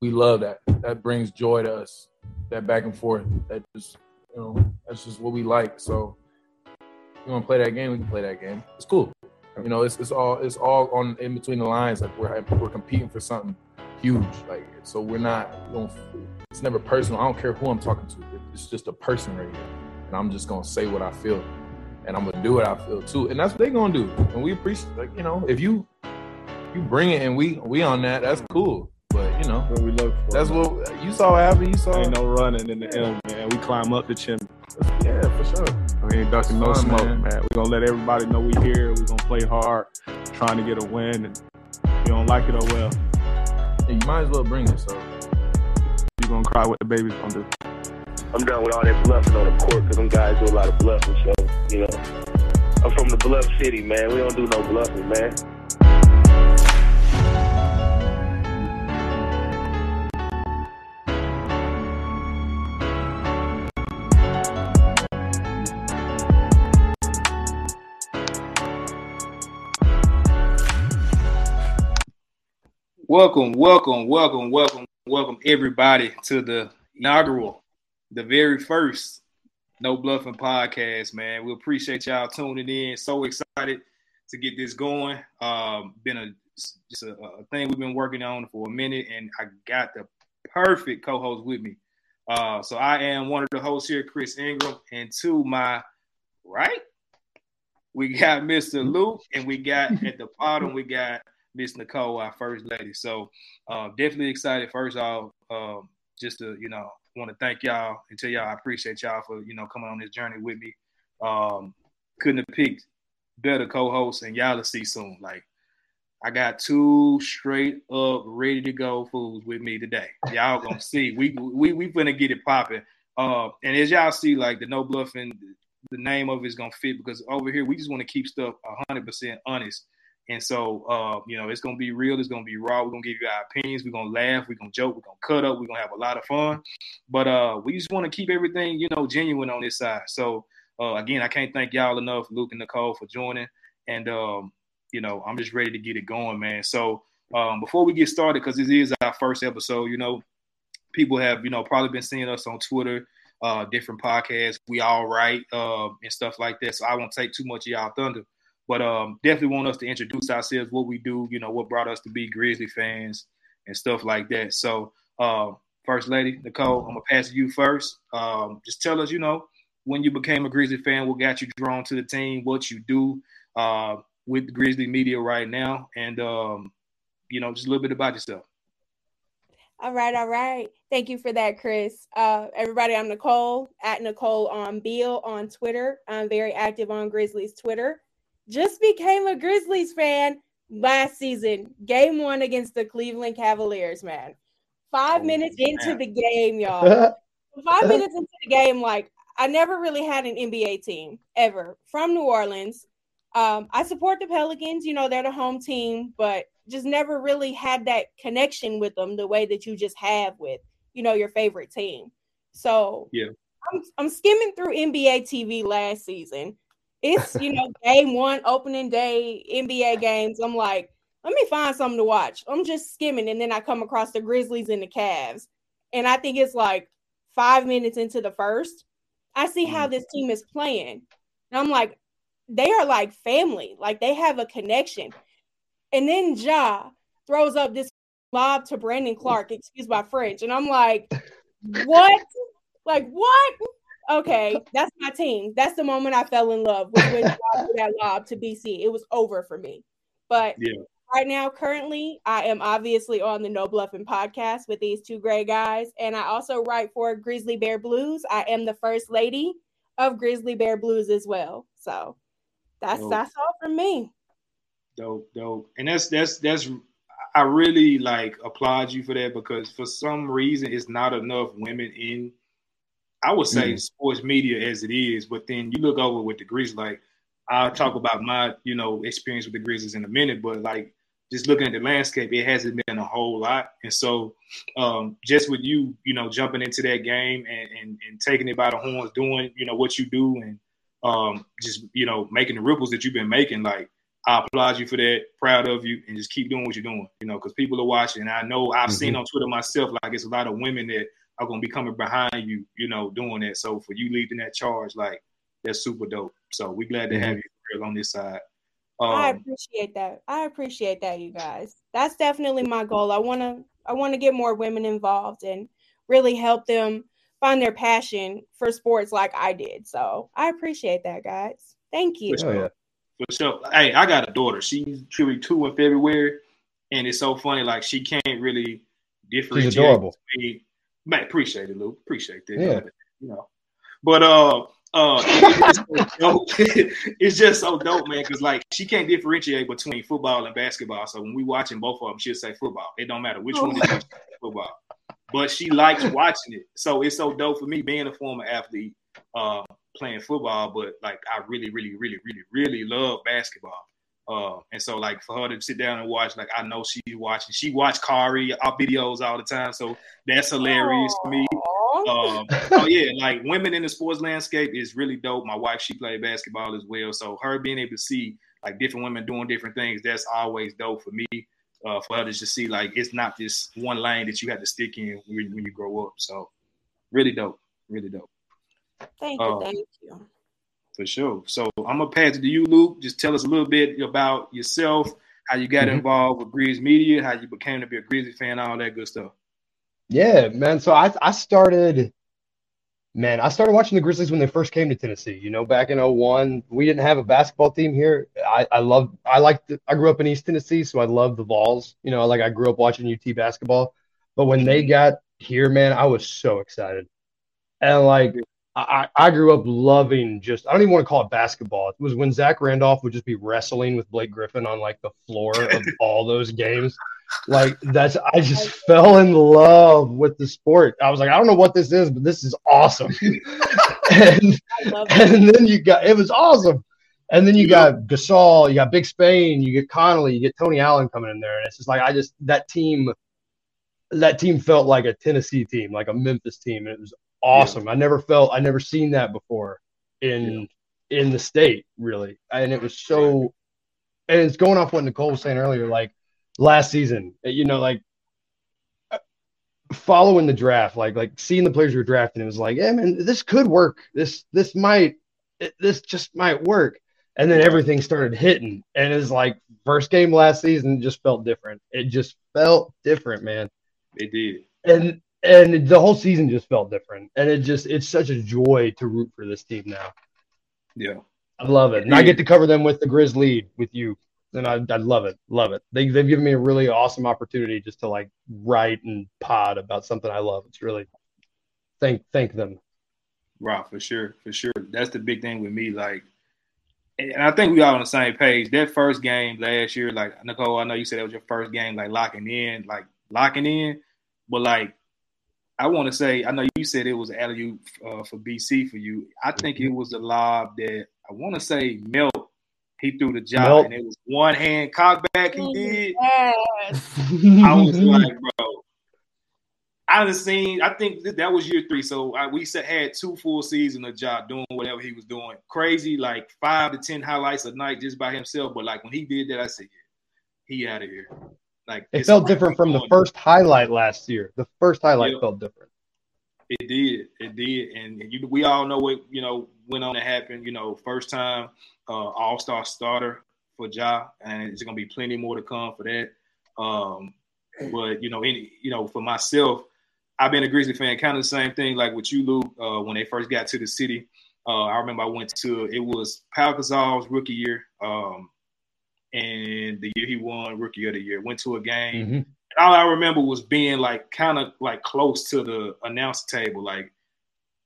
we love that. That brings joy to us. That back and forth. That just you know that's just what we like. So you want to play that game, we can play that game. It's cool. You know, it's, it's all it's all on in between the lines. Like we're we're competing for something huge. Like so, we're not. You know, it's never personal. I don't care who I'm talking to. It's just a person right here, and I'm just gonna say what I feel, and I'm gonna do what I feel too. And that's what they're gonna do. And we appreciate, like you know, if you you bring it and we we on that, that's cool. But you know, what we look for. That's what you saw happen. You saw. Ain't no running in the M, man. We climb up the chimney. Yeah, for sure. We ain't ducking no smoke, man. man. We gonna let everybody know we here. We gonna play hard, trying to get a win. And you don't like it, oh well. Yeah, you might as well bring it. So you gonna cry what the baby's gonna do. I'm done with all that bluffing on the court because them guys do a lot of bluffing. So you know, I'm from the bluff city, man. We don't do no bluffing, man. Welcome, welcome, welcome, welcome, welcome everybody to the inaugural, the very first No Bluffing podcast, man. We appreciate y'all tuning in. So excited to get this going. Um, been a just a, a thing we've been working on for a minute, and I got the perfect co-host with me. Uh, so I am one of the hosts here, Chris Ingram, and to my right, we got Mr. Luke, and we got at the bottom we got Miss Nicole, our first lady. So uh, definitely excited. First off, um, just to you know, want to thank y'all and tell y'all I appreciate y'all for you know coming on this journey with me. Um, couldn't have picked better co-hosts, and y'all to see soon. Like I got two straight up ready to go fools with me today. Y'all gonna see. We we we gonna get it popping. Uh, and as y'all see, like the no bluffing, the name of it is gonna fit because over here we just want to keep stuff hundred percent honest and so, uh, you know, it's gonna be real. It's gonna be raw. We're gonna give you our opinions. We're gonna laugh. We're gonna joke. We're gonna cut up. We're gonna have a lot of fun. But uh, we just want to keep everything, you know, genuine on this side. So uh, again, I can't thank y'all enough, Luke and Nicole, for joining. And um, you know, I'm just ready to get it going, man. So um, before we get started, because this is our first episode, you know, people have, you know, probably been seeing us on Twitter, uh, different podcasts. We all right uh, and stuff like that. So I won't take too much of y'all thunder. But um, definitely want us to introduce ourselves, what we do, you know, what brought us to be Grizzly fans and stuff like that. So, uh, First Lady Nicole, I'm gonna pass you first. Um, just tell us, you know, when you became a Grizzly fan, what got you drawn to the team, what you do uh, with Grizzly Media right now, and um, you know, just a little bit about yourself. All right, all right. Thank you for that, Chris. Uh, everybody, I'm Nicole at Nicole on Beale on Twitter. I'm very active on Grizzlies Twitter just became a Grizzlies fan last season, game one against the Cleveland Cavaliers, man. Five oh, minutes man. into the game, y'all. Five minutes into the game, like I never really had an NBA team ever from New Orleans. Um, I support the Pelicans, you know, they're the home team, but just never really had that connection with them the way that you just have with, you know, your favorite team. So yeah, I'm, I'm skimming through NBA TV last season it's you know game one opening day NBA games. I'm like, let me find something to watch. I'm just skimming, and then I come across the Grizzlies and the Cavs, and I think it's like five minutes into the first. I see how mm-hmm. this team is playing, and I'm like, they are like family, like they have a connection. And then Ja throws up this lob to Brandon Clarke, excuse my French, and I'm like, what? like what? Okay, that's my team. That's the moment I fell in love with when that lob to BC. It was over for me. But yeah. right now, currently, I am obviously on the No Bluffing podcast with these two great guys, and I also write for Grizzly Bear Blues. I am the first lady of Grizzly Bear Blues as well. So that's dope. that's all from me. Dope, dope, and that's that's that's. I really like applaud you for that because for some reason it's not enough women in I would say mm sports media as it is, but then you look over with the Grizzlies. Like I'll talk about my you know experience with the Grizzlies in a minute, but like just looking at the landscape, it hasn't been a whole lot. And so um, just with you, you know, jumping into that game and, and, and taking it by the horns, doing you know what you do, and um, just you know making the ripples that you've been making, like I applaud you for that. Proud of you, and just keep doing what you're doing. You know, because people are watching. And I know I've mm-hmm. seen on Twitter myself, like it's a lot of women that are gonna be coming behind you. You know, doing that. So for you leading that charge, like that's super dope. So we're glad to mm-hmm. have you on this side. Um, I appreciate that. I appreciate that, you guys. That's definitely my goal. I wanna I want to get more women involved and really help them find their passion for sports like I did. So I appreciate that, guys. Thank you. For sure. Oh. For sure. Hey, I got a daughter. She's truly two in February, and it's so funny. Like she can't really differentiate. She's adorable. Between, man, appreciate it, Luke. Appreciate that. Yeah. You know, but uh, uh, it's, so it's just so dope, man. Because like she can't differentiate between football and basketball. So when we watching both of them, she'll say football. It don't matter which one is football. But she likes watching it. So it's so dope for me being a former athlete, uh, playing football. But like I really, really, really, really, really love basketball. Uh, and so like for her to sit down and watch, like I know she's watching. She watch Kari our videos all the time, so that's hilarious Aww. to me. Um, oh yeah, like women in the sports landscape is really dope. My wife, she played basketball as well, so her being able to see like different women doing different things, that's always dope for me. Uh, for her to just see like it's not just one lane that you have to stick in when, when you grow up. So really dope, really dope. Thank you, uh, thank you. For sure. So I'm gonna pass it to you, Luke. Just tell us a little bit about yourself, how you got mm-hmm. involved with Grizz Media, how you became to be a Grizzly fan, all that good stuff. Yeah, man. So I I started, man, I started watching the Grizzlies when they first came to Tennessee. You know, back in 01, we didn't have a basketball team here. I I love I like I grew up in East Tennessee, so I love the Vols. You know, like I grew up watching UT basketball. But when they got here, man, I was so excited. And like I, I grew up loving just I don't even want to call it basketball. It was when Zach Randolph would just be wrestling with Blake Griffin on like the floor of all those games. Like that's I just fell in love with the sport. I was like, I don't know what this is, but this is awesome. and, and then you got it was awesome. And then you got Gasol, you got Big Spain, you get Conley, you get Tony Allen coming in there. And it's just like I just that team that team felt like a Tennessee team, like a Memphis team. And it was awesome. Yeah. I never felt I never seen that before in yeah. in the state really, and it was so. And it's going off what Nicole was saying earlier, like last season, you know, like following the draft, like like seeing the players you were drafting, it was like, yeah, man, this could work. This this might this just might work. And then everything started hitting, and it's like first game last season just felt different. It just felt different, man. It did. And and the whole season just felt different. And it just it's such a joy to root for this team now. Yeah. I love it. And I get to cover them with the Grizz lead with you. And I, I love it. Love it. They, they've given me a really awesome opportunity just to like write and pod about something I love. It's really thank thank them. Right, for sure. For sure. That's the big thing with me. Like and I think we all on the same page. That first game last year, like Nicole, I know you said that was your first game, like locking in, like locking in, but like I want to say, I know you said it was alley uh, for BC for you. I think it was a lob that I want to say Melt. He threw the job Melt. and it was one hand cock back. He did. Yes. I was like, bro. I have seen. I think that was year three. So I, we had two full seasons of job doing whatever he was doing. Crazy, like five to ten highlights a night just by himself. But like when he did that, I said, yeah, he out of here. Like it felt different from the first highlight last year. The first highlight felt different. It did. It did. And you, we all know what you know went on to happen. You know, first time uh, All Star starter for Ja, and it's gonna be plenty more to come for that. Um, but you know, any you know, for myself, I've been a Grizzly fan. Kind of the same thing like with you, Luke. Uh, when they first got to the city, uh, I remember I went to it was Pau Gasol's rookie year. Um, and the year he won Rookie of the Year. Went to a game. Mm-hmm. all I remember was being like kind of like close to the announce table. Like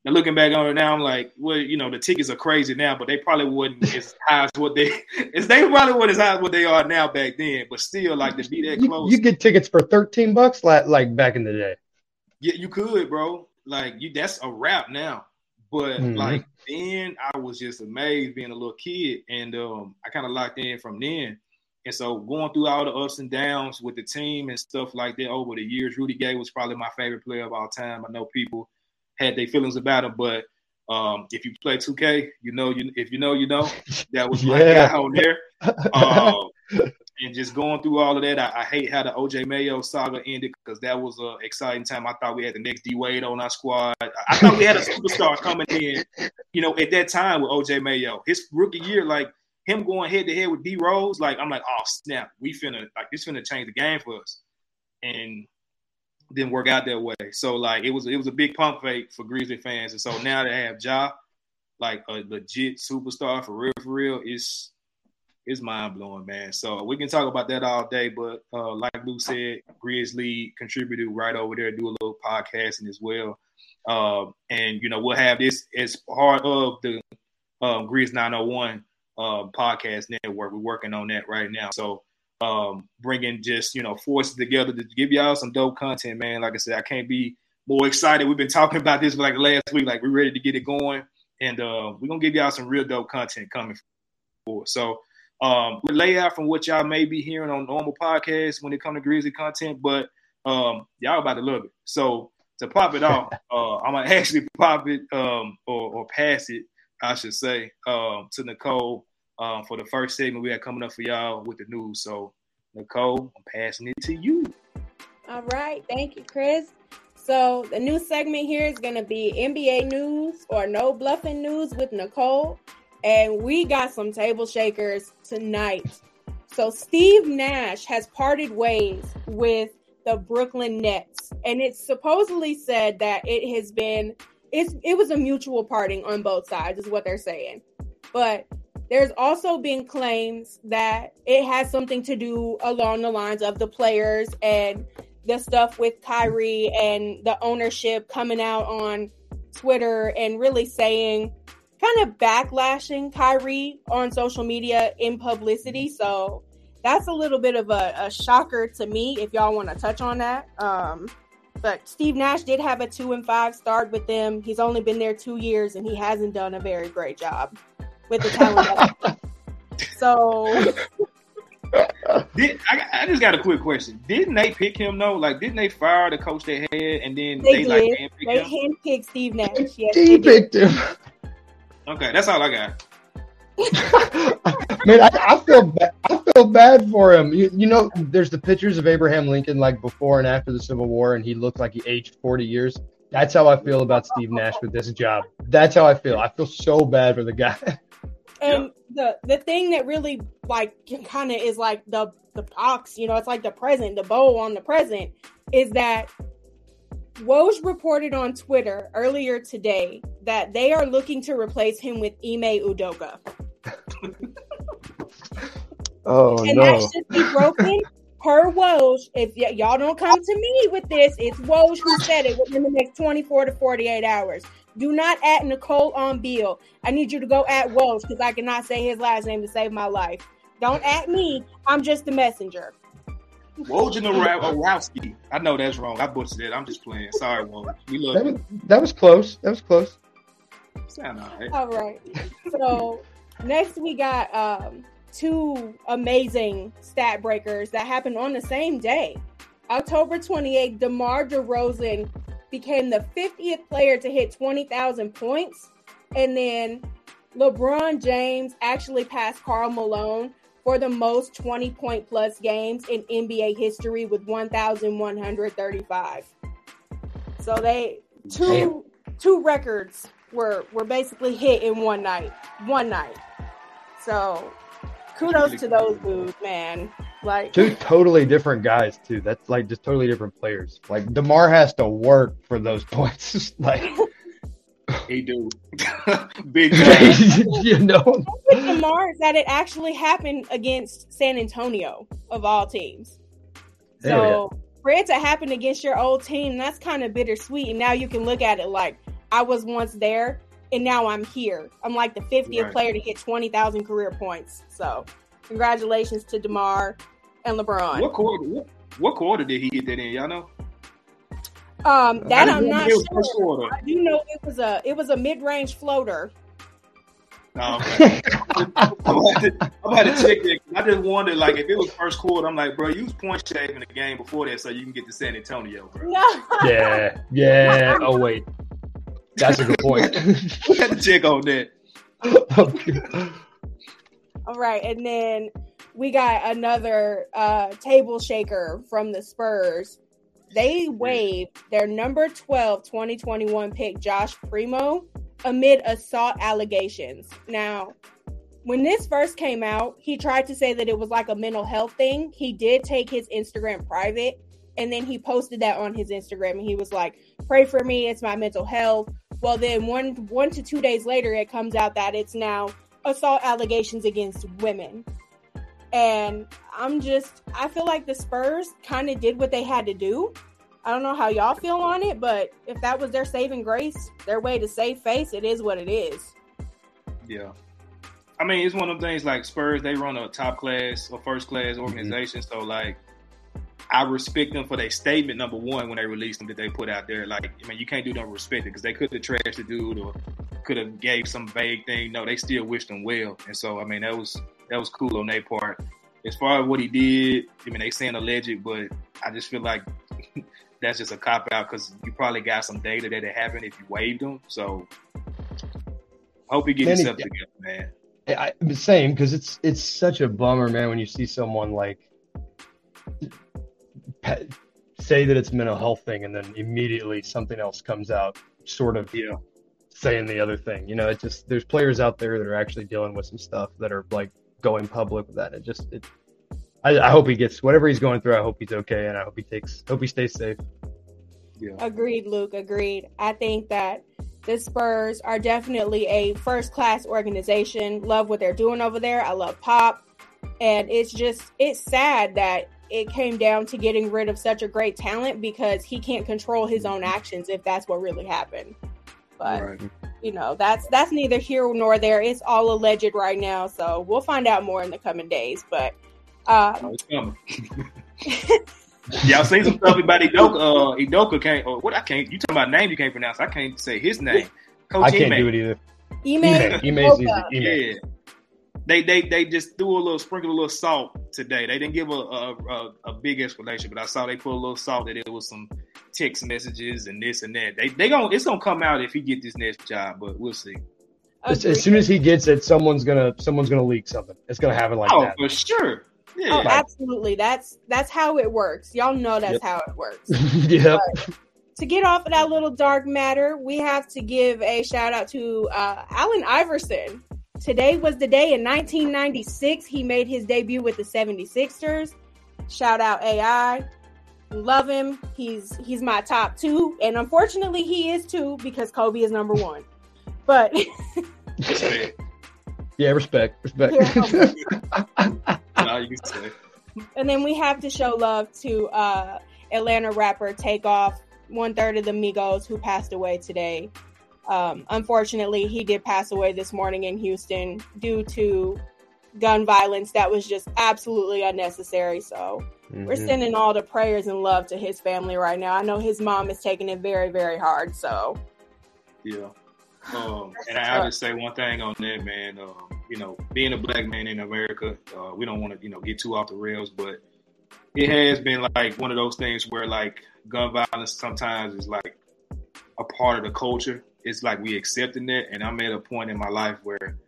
and looking back on it now, I'm like, well, you know, the tickets are crazy now, but they probably wouldn't as high as what they is they probably weren't as high as what they are now back then. But still, like to be that close. You, you get tickets for 13 bucks like, like back in the day. Yeah, you could, bro. Like you that's a wrap now. But mm-hmm. like then I was just amazed being a little kid, and um, I kind of locked in from then. And so going through all the ups and downs with the team and stuff like that over the years, Rudy Gay was probably my favorite player of all time. I know people had their feelings about him, but Um, if you play 2K, you know you if you know you know that was my Yeah. guy on there. Um, and just going through all of that, I, I hate how the OJ Mayo saga ended because that was an exciting time. I thought we had the next D Wade on our squad. I, I thought we had a superstar coming in. You know, at that time with OJ Mayo, his rookie year, like him going head to head with D Rose, like I'm like, oh snap, we finna like this finna change the game for us, and didn't work out that way. So like it was it was a big pump fake for Grizzly fans, and so now they have Ja, like a legit superstar for real, for real. It's it's mind blowing, man. So we can talk about that all day, but uh, like Luke said, Grizzly contributed right over there, do a little podcasting as well. Uh, and you know we'll have this as part of the um, Grizz 901 uh, podcast network. We're working on that right now. So um, bringing just you know forces together to give y'all some dope content, man. Like I said, I can't be more excited. We've been talking about this for like the last week. Like we're ready to get it going, and uh, we're gonna give y'all some real dope content coming forward. So um, layout from what y'all may be hearing on normal podcasts when it comes to Grizzly content, but um, y'all about to love it. So to pop it off, uh, I'm gonna actually pop it um, or, or pass it, I should say, um, to Nicole um, for the first segment we had coming up for y'all with the news. So Nicole, I'm passing it to you. All right, thank you, Chris. So the new segment here is going to be NBA news or no bluffing news with Nicole, and we got some table shakers tonight. So Steve Nash has parted ways with the Brooklyn Nets, and it's supposedly said that it has been it's it was a mutual parting on both sides, is what they're saying. But there's also been claims that it has something to do along the lines of the players and the stuff with Kyrie and the ownership coming out on Twitter and really saying, kind of backlashing Kyrie on social media in publicity. So that's a little bit of a, a shocker to me if y'all want to touch on that. Um, but Steve Nash did have a two and five start with them. He's only been there two years and he hasn't done a very great job with the talent. so Did, I, I just got a quick question. Didn't they pick him though? Like, didn't they fire the coach they had and then They they, like handpicked they him? handpicked Steve Nash. Yes, they He did. picked him. Okay, that's all I got. Man, I, I feel bad. I feel bad for him. You, you know, there's the pictures of Abraham Lincoln like before and after the Civil War, and he looked like he aged 40 years. That's how I feel about Steve Nash with this job. That's how I feel. I feel so bad for the guy. And the the thing that really like kind of is like the the box, you know, it's like the present, the bow on the present, is that Woj reported on Twitter earlier today that they are looking to replace him with Ime Udoka. Oh and that should be broken per Woj. If y- y'all don't come to me with this, it's Woj who said it within the next 24 to 48 hours. Do not at Nicole on Bill. I need you to go at Woj because I cannot say his last name to save my life. Don't at me. I'm just the messenger. Woj Orowski. I know that's wrong. I butchered it. I'm just playing. Sorry, Woj. We love That was, that was close. That was close. Sound all right. All right. So next we got um, two amazing stat breakers that happened on the same day. October 28th, DeMar DeRozan became the 50th player to hit 20,000 points. And then LeBron James actually passed Karl Malone for the most 20 point plus games in NBA history with 1,135. So they two two records were were basically hit in one night. One night. So kudos to those dudes, man. Like Two totally different guys too. That's like just totally different players. Like DeMar has to work for those points. like He do. Big time. you know. with DeMar that it actually happened against San Antonio of all teams. So for it to happen against your old team, that's kind of bittersweet. And now you can look at it like I was once there and now I'm here. I'm like the 50th Right. player to hit 20,000 career points. So congratulations to DeMar and LeBron. What quarter? What, what quarter did he get that in? Y'all know? Um, that I I'm didn't not know it was sure. I do know it was a it was a mid range floater. Oh, okay. I'm about to, I'm about to check that. I just wondered, like, if it was first quarter, I'm like, bro, you was point shaving the game before that so you can get to San Antonio, bro. No, yeah, yeah. Oh wait, That's a good point. we have to check on that. All right, and then we got another uh, table shaker from the Spurs. They waived their number 12 2021 pick, Josh Primo, amid assault allegations. Now, when this first came out, he tried to say that it was like a mental health thing. He did take his Instagram private and then he posted that on his Instagram and he was like, "Pray for me, it's my mental health." Well, then one one to 2 days later it comes out that it's now assault allegations against women. And I'm just I feel like the Spurs kind of did what they had to do. I don't know how y'all feel on it, but if that was their saving grace, their way to save face, it is what it is. Yeah. I mean, it's one of them things like Spurs, they run a top class or first class organization. Mm-hmm. So, like, I respect them for their statement, number one, when they released them that they put out there. Like, I mean, you can't do them respect it because they could have trashed the dude or could have gave some vague thing. No, they still wished them well. And so, I mean, that was that was cool on their part. As far as what he did, I mean, they saying alleged, but I just feel like that's just a cop out because you probably got some data that it happened if you waived him. So, I hope he gets himself together, man. I, same because it's it's such a bummer, man, when you see someone like say that it's a mental health thing and then immediately something else comes out, sort of yeah. saying the other thing. You know, it just there's players out there that are actually dealing with some stuff that are like going public with that. It just it. I, I hope he gets whatever he's going through. I hope he's okay, and I hope he takes hope he stays safe. Yeah. Agreed, Luke. Agreed. I think that the Spurs are definitely a first class organization. Love what they're doing over there. I love Pop. And it's just, it's sad that it came down to getting rid of such a great talent because he can't control his own actions if that's what really happened. But right. you know, that's that's neither here nor there. It's all alleged right now, so we'll find out more in the coming days. But um, oh, Y'all seen some stuff about Udoka. Uh, Udoka can't. Or what I can't. You talking about name you can't pronounce? I can't say his name. Coach I can't Ime. do it either. Ime. Ime. Ime. Yeah. They, they they just threw a little sprinkle a little salt today. They didn't give a, a, a, a big explanation, but I saw they put a little salt that it was some text messages and this and that. They they gonna it's gonna come out if he get this next job, but we'll see. As, as, soon as he gets it, someone's gonna someone's gonna leak something. It's gonna happen like oh, that. for sure. Yeah. Oh, absolutely. That's that's how it works. Y'all know that's yep. how it works. yep. to get off of that little dark matter, we have to give a shout out to uh, Allen Iverson. Today was the day in 1996 he made his debut with the 76ers. Shout out AI. Love him. He's he's my top two, and unfortunately he is two because Kobe is number one. But yeah, respect, respect. And then we have to show love to uh, Atlanta rapper Takeoff, one third of the Migos, who passed away today. Um, unfortunately, he did pass away this morning in Houston due to gun violence that was just absolutely unnecessary. So mm-hmm. we're sending all the prayers and love to his family right now. I know his mom is taking it very, very hard. So yeah. Um, and I'll just say one thing on that, man. Um, you know, being a black man in America, uh, we don't want to, you know, get too off the rails, but it has been like one of those things where like gun violence sometimes is like a part of the culture. It's like we accepting it, and I'm at a point in my life where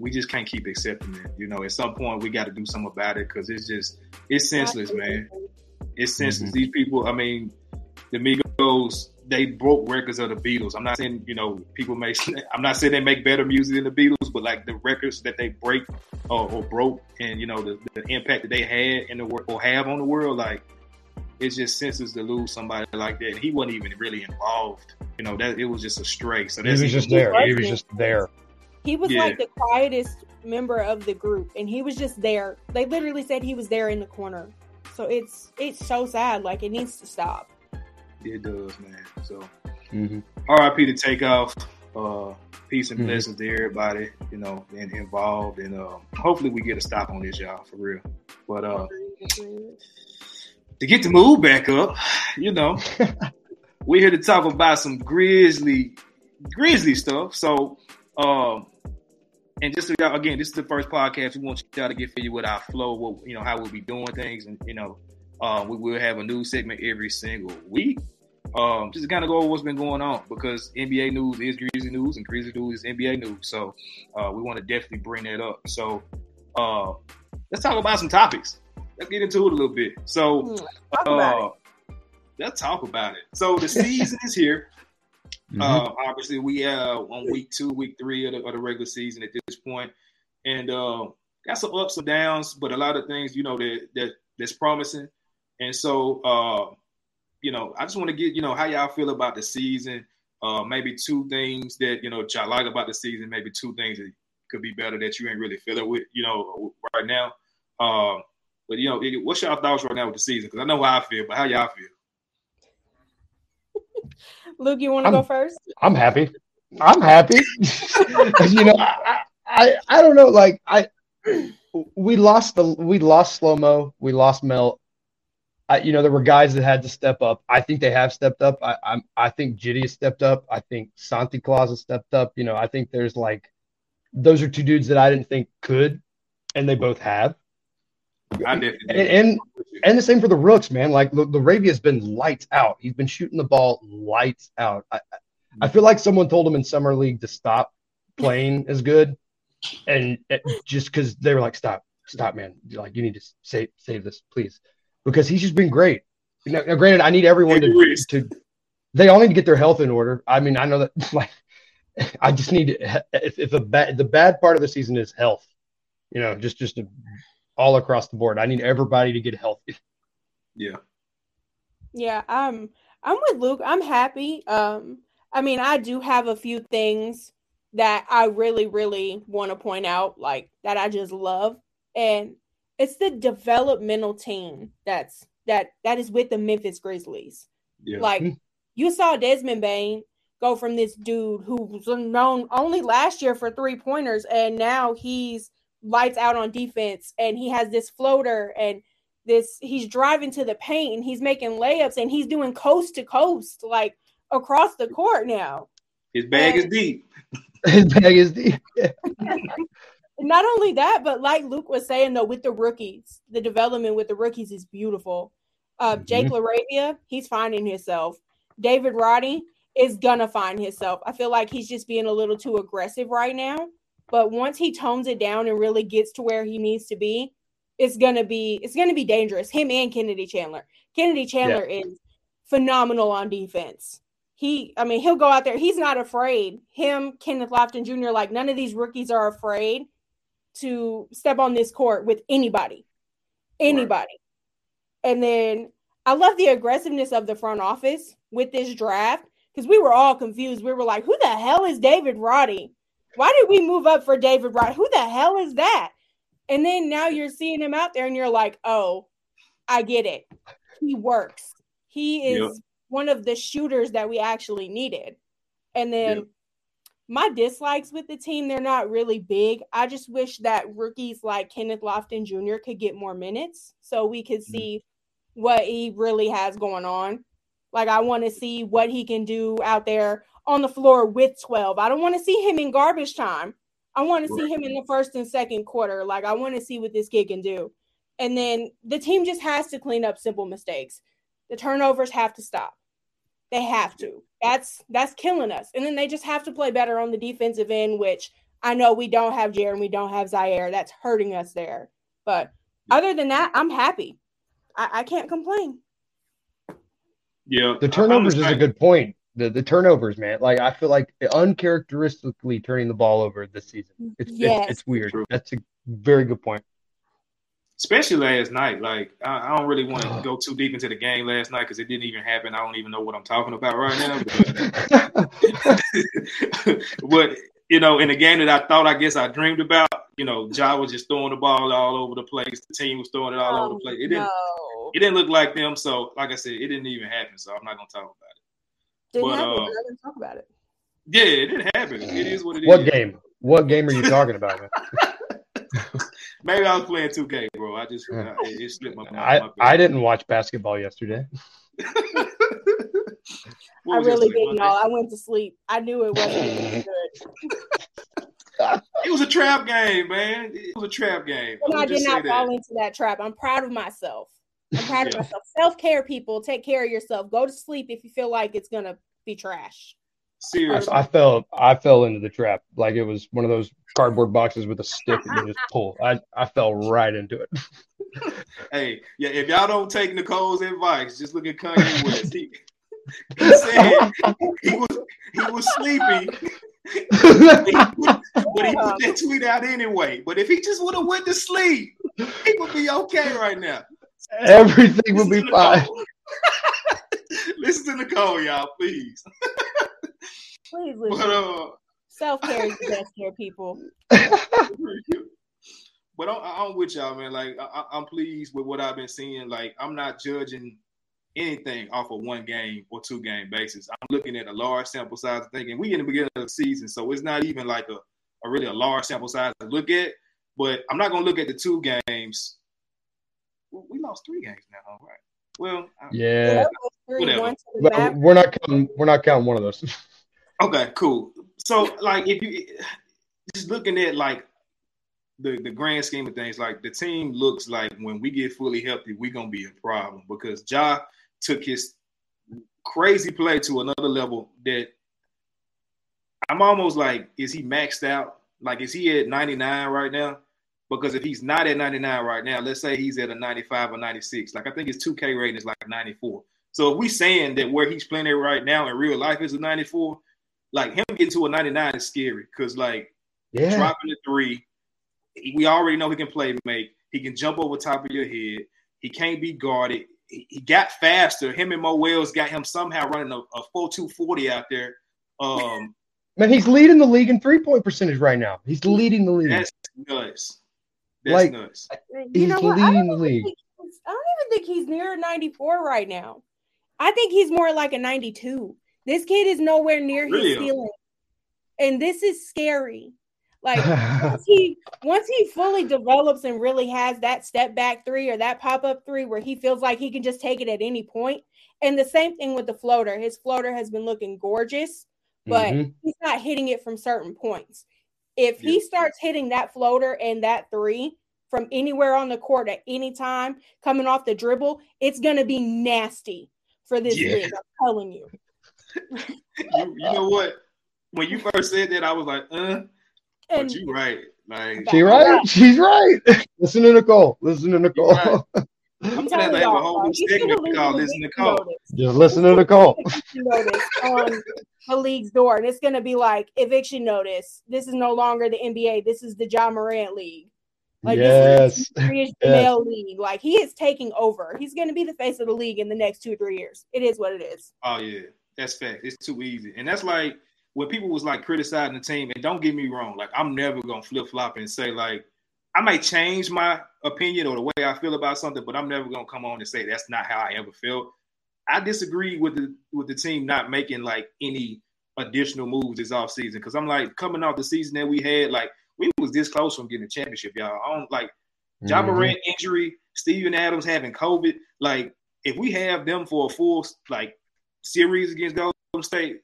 we just can't keep accepting it. You know, at some point we got to do something about it because it's just it's senseless, man. It's senseless. Mm-hmm. These people, I mean, the Migos they broke records of the Beatles. I'm not saying you know people make. I'm not saying they make better music than the Beatles, but like the records that they break or, or broke, and you know the, the, impact that they had in the world or have on the world, like it's just senseless to lose somebody like that. And he wasn't even really involved. You know that it was just a stray. So he was just there. He was just there. He was yeah. like the quietest member of the group, and he was just there. They literally said he was there in the corner. So it's it's so sad. Like it needs to stop it does, man. So, mm-hmm. RIP to Takeoff. Uh, peace and mm-hmm. blessings to everybody, you know, and involved, and uh, hopefully we get a stop on this, y'all, for real. But uh, to get the mood back up, you know, we're here to talk about some grizzly, grizzly stuff. So, um, and just so y'all, again, this is the first podcast. We want y'all to get familiar with our flow, what you know, how we'll be doing things, and you know, uh, we will have a new segment every single week. Um, just kind of go over what's been going on because NBA news is Grizzly news and Grizzly news is NBA news. So uh, we want to definitely bring that up. So uh, let's talk about some topics. Let's get into it a little bit. So Hmm, talk uh, let's talk about it. So the season is here. Mhm. Uh, obviously, we have on week two, week three of the, of the regular season at this point, and uh, got some ups and downs, but a lot of things you know that that that's promising. And so, uh, you know, I just want to get you know how y'all feel about the season. Uh, maybe two things that you know that y'all like about the season. Maybe two things that could be better that you ain't really feeling with you know right now. Uh, but you know, what's y'all thoughts right now with the season? Because I know how I feel, but how y'all feel? Luke, you want to go first? I'm happy. I'm happy. you know, I, I I don't know. Like I, we lost the we lost slow mo. We lost Mel. I, you know, there were guys that had to step up. I think they have stepped up. I, I'm I think Jitty has stepped up. I think Santi Claus has stepped up. You know, I think there's like those are two dudes that I didn't think could, and they both have. I definitely And and, and the same for the rooks, man. Like the, the has been lights out. He's been shooting the ball lights out. I, I- feel like someone told him in summer league to stop playing as good, and it, just because they were like, "Stop, stop, man! Like you need to save save this, please," because he's just been great. Now, now granted, I need everyone to, to. They all need to get their health in order. I mean, I know that like, I just need if if a bad the bad part of the season is health, you know, just just a, all across the board. I need everybody to get healthy. yeah. Yeah, I'm I'm with Luke. I'm happy. Um, I mean, I do have a few things that I really, really want to point out, like that I just love. And it's the developmental team that's that that is with the Memphis Grizzlies. Yeah. Like hmm. you saw Desmond Bane go from this dude who was known only last year for three pointers, and now he's lights out on defense, and he has this floater, and this he's driving to the paint, and he's making layups, and he's doing coast to coast, like across the court now. His bag is deep. His bag is deep. Not only that, but like Luke was saying though, with the rookies, the development with the rookies is beautiful. Uh, Jake LaRavia, he's finding himself. David Roddy is gonna find himself. I feel like he's just being a little too aggressive right now. But once he tones it down and really gets to where he needs to be, it's gonna be it's gonna be dangerous. Him and Kennedy Chandler. Kennedy Chandler is phenomenal on defense. He, I mean, he'll go out there. He's not afraid. Him, Kenneth Lofton Jr. Like none of these rookies are afraid to step on this court with anybody, anybody. And then I love the aggressiveness of the front office with this draft because we were all confused. We were like, "Who the hell is David Roddy? Why did we move up for David Roddy? Who the hell is that?" And then now you're seeing him out there, and you're like, "Oh, I get it. He works. He is Yep. one of the shooters that we actually needed." And then Yep. My dislikes with the team, they're not really big. I just wish that rookies like Kenneth Lofton Jr. could get more minutes so we could mm-hmm. see what he really has going on. Like, I want to see what he can do out there on the floor with 12. I don't want to see him in garbage time. I want to see him in the first and second quarter. Like, I want to see what this kid can do. And then the team just has to clean up simple mistakes. The turnovers have to stop. They have to. That's that's killing us. And then they just have to play better on the defensive end, which I know we don't have Jaren, we don't have Ziaire. That's hurting us there. But other than that, I'm happy. I, I can't complain. Yeah. The turnovers is a good point. The the turnovers, man. Like I feel like uncharacteristically turning the ball over this season. It's Yes. it's, it's weird. True. That's a very good point. Especially last night. Like I, I don't really want to go too deep into the game last night because it didn't even happen. I don't even know what I'm talking about right now. But, but you know, in the game that I thought I guess I dreamed about, you know, Ja was just throwing the ball all over the place. The team was throwing it all over the place. It didn't. No. It didn't look like them. So, like I said, it didn't even happen. So I'm not gonna talk about it. Didn't But, happen. uh, We're not talk about it. Yeah, it didn't happen. It is what it is. what game? What game are you talking about? Man? Maybe I was playing 2K, bro. I just Yeah. it, it slipped my mind. I, My. I didn't watch basketball yesterday. I really didn't Monday? know. I went to sleep. I knew it wasn't good. It was a trap game, man. It was a trap game. And Let I me did just say not that. fall into that trap. I'm proud of myself. I'm proud of myself. Self care, people. Take care of yourself. Go to sleep if you feel like it's gonna be trash. I, Seriously. I fell I fell into the trap like it was one of those cardboard boxes with a stick that you just pull. I, I fell right into it. Hey, yeah, if y'all don't take Nicole's advice, just look at Kanye West. He, he said he was he was sleepy, but he, put, but he put that tweet out anyway. But if he just would have went to sleep, he would be okay right now. Everything would be fine. Listen to Nicole, y'all, please. Please But listen. uh, Self care is the best care, people. but I'm, I'm with y'all, man. Like I, I- I'm pleased with what I've been seeing. Like I'm not judging anything off of one game or two game basis. I'm looking at a large sample size, and thinking we in the beginning of the season, so it's not even like a, a really a large sample size to look at. But I'm not gonna look at the two games. We lost three games now, all right? Well, Yeah, Three, Whatever. one to the but we're not counting. We're not counting one of those. Okay, cool. So like if you just looking at like the the grand scheme of things, like the team looks like when we get fully healthy, we're gonna be a problem because Ja took his crazy play to another level that I'm almost like, is he maxed out? Like, is he at 99 right now? Because if he's not at 99 right now, let's say he's at a 95 or 96. Like I think his 2K rating is like 94. So if we saying that where he's playing it right now in real life is a 94, like him getting to a 99 is scary because like Yeah, dropping the three, we already know he can play make. He can jump over top of your head. He can't be guarded. He, he got faster. Him and Mo Wells got him somehow running a, a full 240 out there. Um, man, he's leading the league in three point percentage right now. He's leading the league. that's nuts. That's Like- nuts. You He's know? I leading don't the even league. think he's- I don't even think he's near 94 right now. I think he's more like a 92. This kid is nowhere near his Really? ceiling. And this is scary. Like once he once he fully develops and really has that step back three or that pop up three where he feels like he can just take it at any point. And the same thing with the floater. His floater has been looking gorgeous, but Mhm. he's not hitting it from certain points. If he starts hitting that floater and that three from anywhere on the court at any time coming off the dribble, it's going to be nasty for this Yeah. league. I'm telling you. You, you know what? When you first said that, I was like, uh, but And you right. Like She right? She's right. Listen to Nicole. Listen to Nicole. right. I'm gonna have telling have a y'all, whole bro, you should segment have called leave Listen to Cole. notice. Just listen to Nicole. notice on the league's door, and it's going to be like eviction notice. This is no longer the NBA. This is the Ja Morant League. Like this is the Serious Yes. Jamel League. Like he is taking over. He's going to be the face of the league in the next two or three years. It is what it is. Oh yeah, that's fact. It's too easy, and that's like when people was like criticizing the team. And don't get me wrong, like I'm never gonna flip flop and say like I might change my opinion or the way I feel about something, but I'm never gonna come on and say that's not how I ever felt. I disagree with the with the team not making like any additional moves this offseason because I'm like coming off the season that we had, like we was this close from getting a championship, y'all. I don't like Ja Mhm. Morant injury, Steven Adams having COVID. Like, if we have them for a full like series against Golden State,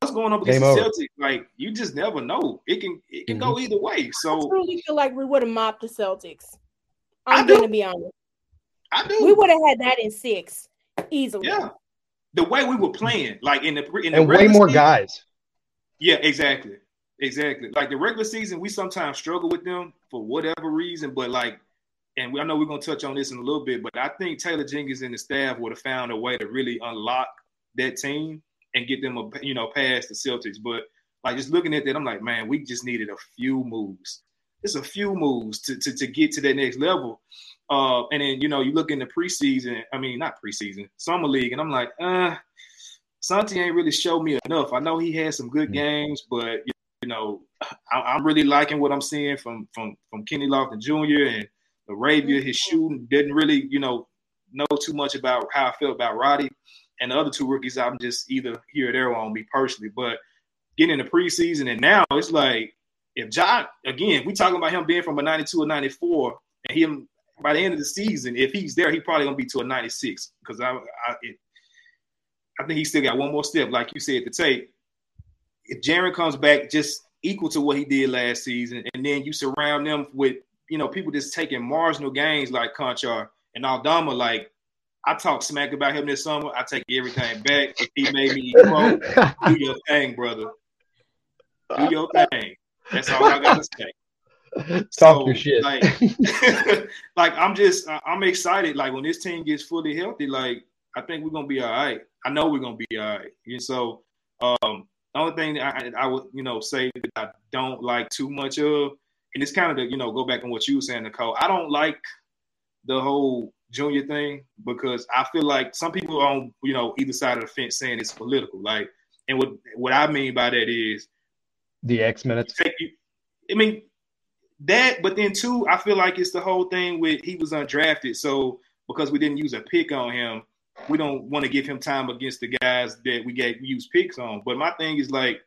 what's going up against the. Celtics? Like, you just never know. It can it can go mm-hmm. either way. So I truly feel like we would have mopped the Celtics. I I'm do. going to be honest. I do. We would have had that in six easily. yeah. The way we were playing, like in the in the And way more season- guys. Yeah, exactly. Exactly. Like the regular season, we sometimes struggle with them for whatever reason, but like, and we, I know we're gonna touch on this in a little bit, but I think Taylor Jenkins and the staff would have found a way to really unlock that team and get them, a, you know, past the Celtics. But like just looking at that, I'm like, man, we just needed a few moves. It's a few moves to to, to get to that next level. Uh, and then you know, you look in the preseason. I mean, not preseason, summer league, and I'm like, uh, Santi ain't really showed me enough. I know he had some good Mm. games, but you know, I, I'm really liking what I'm seeing from from from Kenny Lofton Jr. and LaRavia. His shooting didn't really, you know, know too much about how I feel about Roddy and the other two rookies. I'm just either here or there on me personally, but getting in the preseason and now it's like if John again, we talking about him being from a 92 or 94, and him by the end of the season, if he's there, he probably gonna be to a 96 because I I, it, I think he still got one more step, like you said, to take. If Jaren comes back just equal to what he did last season, and then you surround them with you know people just taking marginal gains like Konchar And Aldama, like, I talk smack about him this summer. I take everything back. If he made me do your thing, brother. Do your thing. That's all I gotta say. Talk So, your shit. Like, like I'm just I'm excited. Like when this team gets fully healthy, like I think we're gonna be all right. I know we're gonna be all right. And so um the only thing that I, I would, you know, say that I don't like too much of, and it's kind of the, you know, go back on what you were saying, Nicole. I don't like the whole junior thing because I feel like some people on, you know, either side of the fence saying it's political. Like, and what what I mean by that is the X minutes. you. I mean that, but then too, I feel like it's the whole thing with he was undrafted, so because we didn't use a pick on him, we don't want to give him time against the guys that we get use picks on. But my thing is like,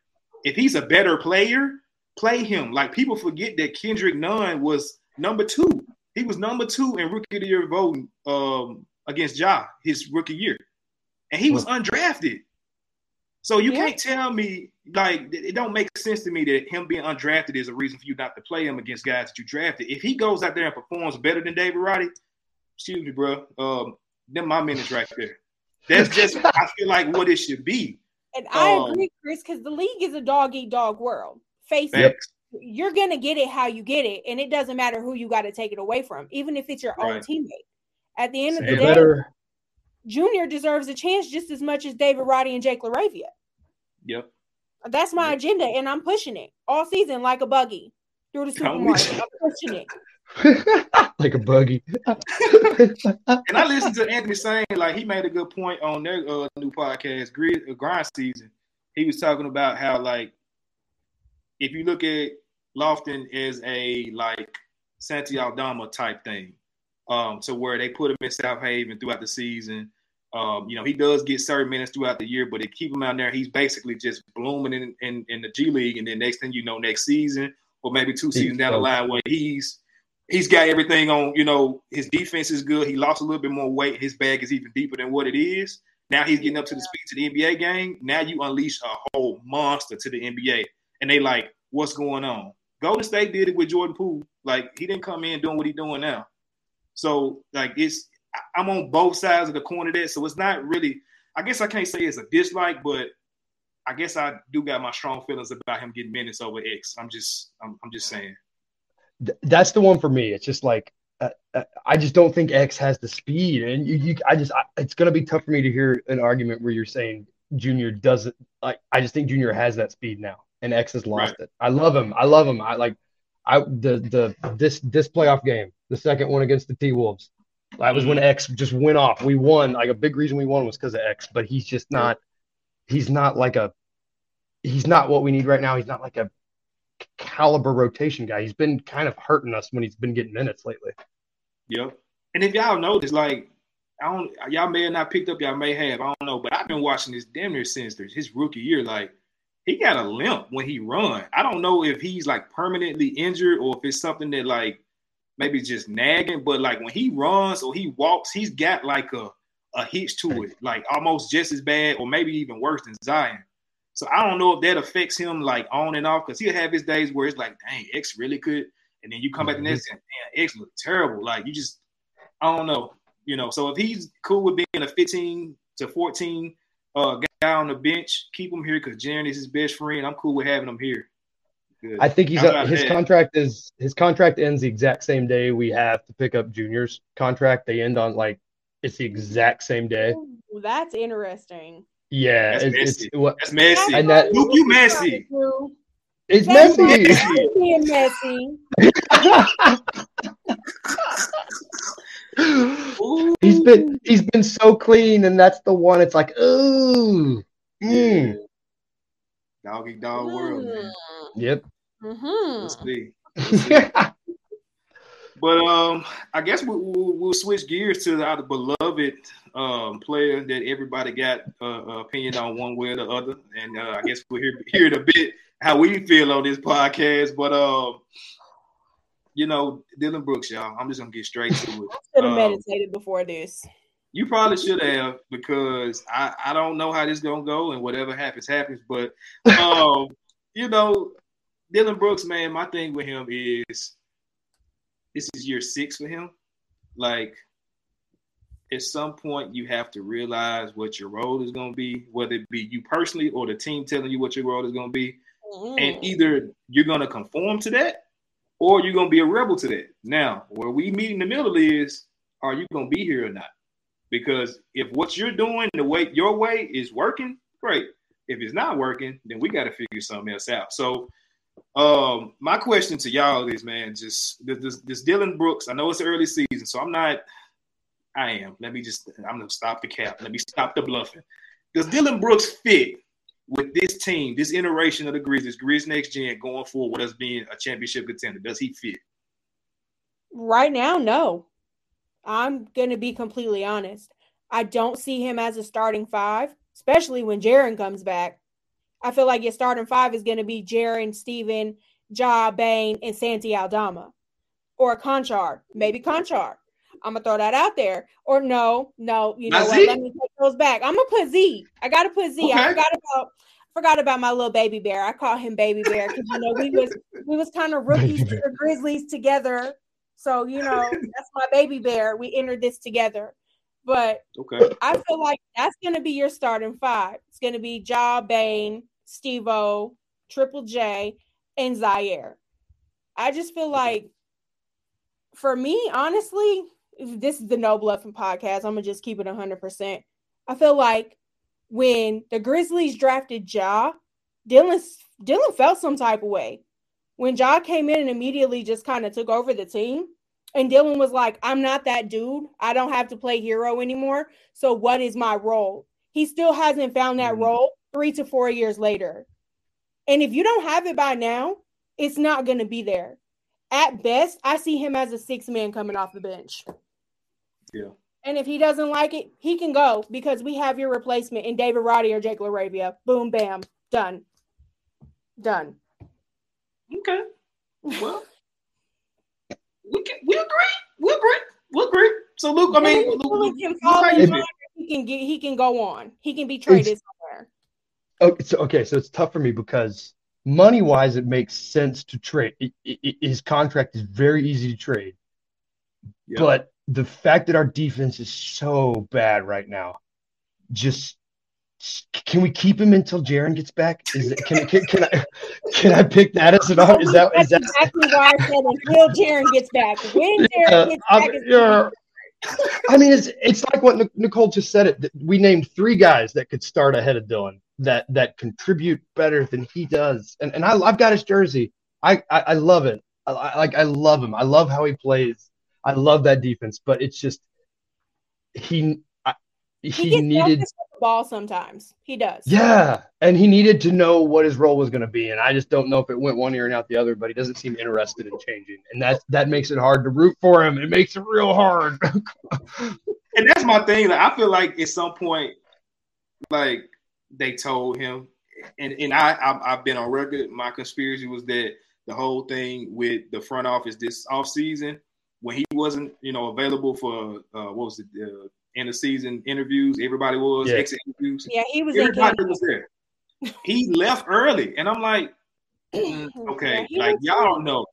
if he's a better player, play him. Like people forget that Kendrick Nunn was number two. He was number two in rookie of the year voting um, against Ja his rookie year, and he was undrafted. So you Yeah. can't tell me like it it don't make sense to me that him being undrafted is a reason for you not to play him against guys that you drafted. If he goes out there and performs better than David Roddy, excuse me, bro, um, then my minutes right there. That's just I feel like what it should be. And I Um, agree, Chris, because the league is a dog eat dog world. Face it, Facts. You're gonna get it how you get it, and it doesn't matter who you got to take it away from, even if it's your own teammate. At the end of You the day, better Junior deserves a chance just as much as David Roddy and Jake LaRavia. Yep. That's my Yep. agenda, and I'm pushing it all season like a buggy through the Come supermarket. I'm pushing it. like a buggy. And I listened to Anthony saying like he made a good point on their uh, new podcast, Grid, uh, Grind Season. He was talking about how like if you look at Lofton is a like Santi Aldama type thing, um, to where they put him in Southaven throughout the season. Um, you know, he does get certain minutes throughout the year, but they keep him out there. He's basically just blooming in, in, in the G League, and then next thing you know, next season or maybe two seasons down the line, where he's he's got everything on. You know, his defense is good. He lost a little bit more weight. His bag is even deeper than what it is. Now he's getting up to the speed to the NBA game. Now you unleash a whole monster to the NBA, and they like, what's going on? Golden State did it with Jordan Poole. Like he didn't come in doing what he's doing now. So like it's I'm on both sides of the corner of that. So it's not really. I guess I can't say it's a dislike, but I guess I do got my strong feelings about him getting minutes over X. I'm just I'm, I'm just saying. That's the one for me. It's just like uh, uh, I just don't think X has the speed, and you, you I just I, it's gonna be tough for me to hear an argument where you're saying Junior doesn't like. I just think Junior has that speed now, and X has lost it. I love him. I love him. I like I the the this this playoff game, the second one against the T Wolves. That was when mm-hmm. X just went off. We won. Like a big reason we won was because of X, but he's just not. He's not like a. He's not what we need right now. He's not like a caliber rotation guy. He's been kind of hurting us when he's been getting minutes lately. Yep. And if y'all notice, like I don't, y'all may have not picked up, y'all may have, I don't know, but I've been watching this damn near since his rookie year. Like he got a limp when he run. I don't know if he's like permanently injured or if it's something that like maybe just nagging, but like when he runs or he walks, he's got like a a hitch to it, like almost just as bad or maybe even worse than Zion. So I don't know if that affects him like on and off because he'll have his days where it's like, dang, X really could, and then you come back the next day, damn, X look terrible. Like you just, I don't know, you know. So if he's cool with being a 15 to 14 uh, guy on the bench, keep him here because Jaren is his best friend. I'm cool with having him here. Good. I think he's How up, his that? contract is his contract ends the exact same day we have to pick up Junior's contract. They end on like it's the exact same day. Ooh, that's interesting. Yeah, That's it's, messy. it's what That's messy. And that- Luke, you messy. it's That's messy. messy. Being messy. he's been he's been so clean, and that's the one. It's like ooh, mm. Dog eat dog world, man. yep. Mm-hmm. Let's see. But um, I guess we'll, we'll, we'll switch gears to our beloved um, player that everybody got uh, opinion on one way or the other, and uh, I guess we'll hear hear it a bit how we feel on this podcast. But um, you know, Dillon Brooks, y'all. I'm just gonna get straight to it. I should have Um, meditated before this. You probably should have because I, I don't know how this gonna go and whatever happens happens. But um, you know, Dillon Brooks, man, my thing with him is this is year six for him. Like at some point you have to realize what your role is going to be, whether it be you personally or the team telling you what your role is going to be. Mm. And either you're going to conform to that or you're to be a rebel to that. Now, where we meet in the middle is are you to be here or not? Because if what you're doing the way your way is working, great. If it's not working, then we got to figure something else out. So, um, my question to y'all is, man, just this, this Dillon Brooks. I know it's early season, so I'm not I am. Let me just, I'm to stop the cap. Let me stop the bluffing. Does Dillon Brooks fit with this team, this iteration of the Grizzlies, Grizz Next Gen going forward as being a championship contender? Does he fit? Right now, no. I'm to be completely honest. I don't see him as a starting five, especially when Jaren comes back. I feel like your starting five is to be Jaren, Steven, Ja, Bane, and Santi Aldama. Or Konchar, maybe Konchar. I'm gonna throw that out there. Or no, no, you know what? Let me take those back. I'm gonna put Z. I gotta put Z. Okay. I forgot about forgot about my little baby bear. I call him baby bear because you know we was we was kind of rookies to the Grizzlies together. So you know that's my baby bear. We entered this together. But okay. I feel like that's gonna be your starting five. It's gonna be Ja Bane, Steve O, Triple J, and Ziaire. I just feel like for me, honestly, this is the No Bluffing podcast. I'm gonna just keep it 100. percent I feel like when the Grizzlies drafted Ja, Dylan Dillon felt some type of way. When Ja came in and immediately just kind of took over the team, and Dillon was like, "I'm not that dude. I don't have to play hero anymore. So what is my role?" He still hasn't found that mm-hmm. role three to four years later. And if you don't have it by now, it's not going to be there. At best, I see him as a six man coming off the bench. Yeah. And if he doesn't like it, he can go because we have your replacement in David Roddy or Jake LaRavia. Boom, bam, done. Done. Okay. Well, we can, we agree. We agree. We agree. So Luke, I mean, Luke, Luke, can fall Luke, he can get he can go on. He can be traded somewhere. Okay, so okay, so it's tough for me because money wise, it makes sense to trade. It, it, his contract is very easy to trade, yep. but the fact that our defense is so bad right now, just can we keep him until Jaren gets back? Is it, can, can, can I can I pick that as an is that is that exactly why I said until Jaren gets back? When Jaren gets back, yeah. I mean, it's it's like what Nicole just said. It we named three guys that could start ahead of Dillon that that contribute better than he does, and and I, I've got his jersey. I I, I love it. I, I like I love him. I love how he plays. I love that defense, but it's just he he, he needed the ball sometimes. He does. Yeah, and he needed to know what his role was going to be, and I just don't know if it went one ear and out the other. But he doesn't seem interested in changing, and that that makes it hard to root for him. It makes it real hard. and that's my thing. Like, I feel like at some point, like they told him, and and I I've, I've been on record. My conspiracy was that the whole thing with the front office this off season when he wasn't, you know, available for uh, what was it, uh, end of season interviews. Everybody was yeah. exit interviews. Yeah, he was. Everybody was there. He left early, and I'm like, mm, okay, yeah, like y'all know,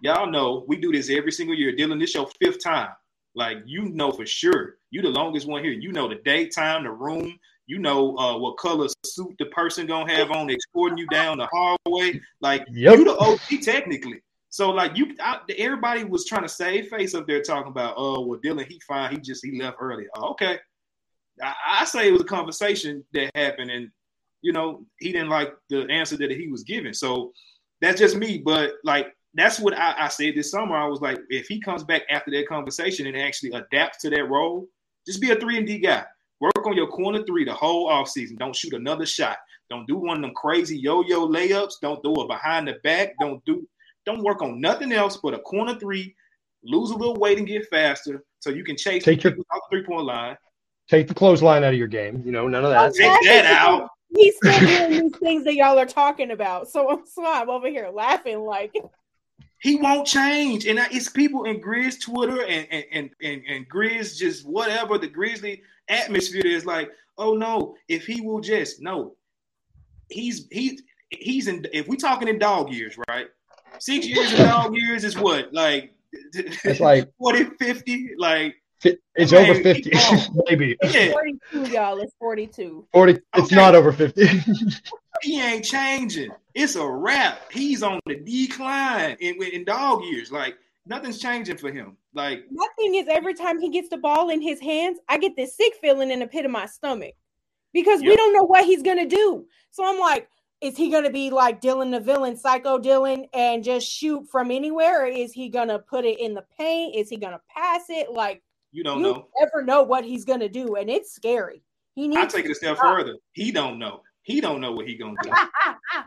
y'all know, we do this every single year. Dillon, this your fifth time. Like you know for sure, you the longest one here. You know the daytime, the room. You know uh, what color suit the person gonna have on, escorting you down the hallway. Like yep. you the OG technically. So like you, I, everybody was trying to save face up there talking about, oh well, Dillon he fine, he just he left early. Oh, okay, I, I, say it was a conversation that happened, and you know he didn't like the answer that he was given. So that's just me, but like that's what I, I said this summer. I was like, if he comes back after that conversation and actually adapts to that role, just be a three and D guy. Work on your corner three the whole offseason. Don't shoot another shot. Don't do one of them crazy yo-yo layups. Don't do it behind the back. Don't do don't work on nothing else but a corner three, lose a little weight and get faster so you can chase take your three point line. Take the clothesline out of your game. You know, none of that. Take that out. He's still doing these things that y'all are talking about. So, so I'm over here laughing like he won't change. And it's people in Grizz Twitter and and and and, and Grizz just whatever the Grizzly atmosphere is like. Oh no, if he will just no, he's he he's in. If we talking in dog years, right? Six years of dog years is what? Like it's like 40, 50? Like It's Man, over 50, maybe. Yeah, 42, y'all. It's 42. 40. It's Okay. not over 50. he ain't changing. It's a wrap. He's on the decline in, in dog years. Like nothing's changing for him. Like nothing is, every time he gets the ball in his hands, I get this sick feeling in the pit of my stomach because we don't know what he's gonna do. So I'm like, is he gonna be like Dillon the villain, Psycho Dillon, and just shoot from anywhere, or is he gonna put it in the paint? Is he gonna pass it? Like you don't you know. never know what he's gonna do, and it's scary. He needs. I take it a step further. He don't know. He don't know what he gonna do.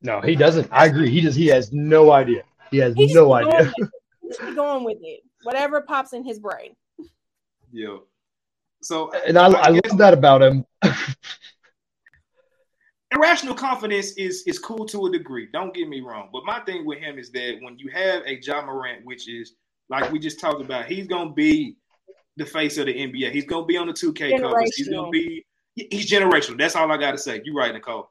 no, he doesn't. I agree. He just he has no idea. He has He just no idea. He's it. He just be going with it. Whatever pops in his brain. Yeah. So And I, I guess love that about him. irrational confidence is is cool to a degree. Don't get me wrong. But my thing with him is that when you have a Ja Morant, which is like we just talked about, he's gonna be the face of the NBA. He's gonna be on the 2K covers. He's gonna be he's generational. That's all I gotta say. You're right, Nicole.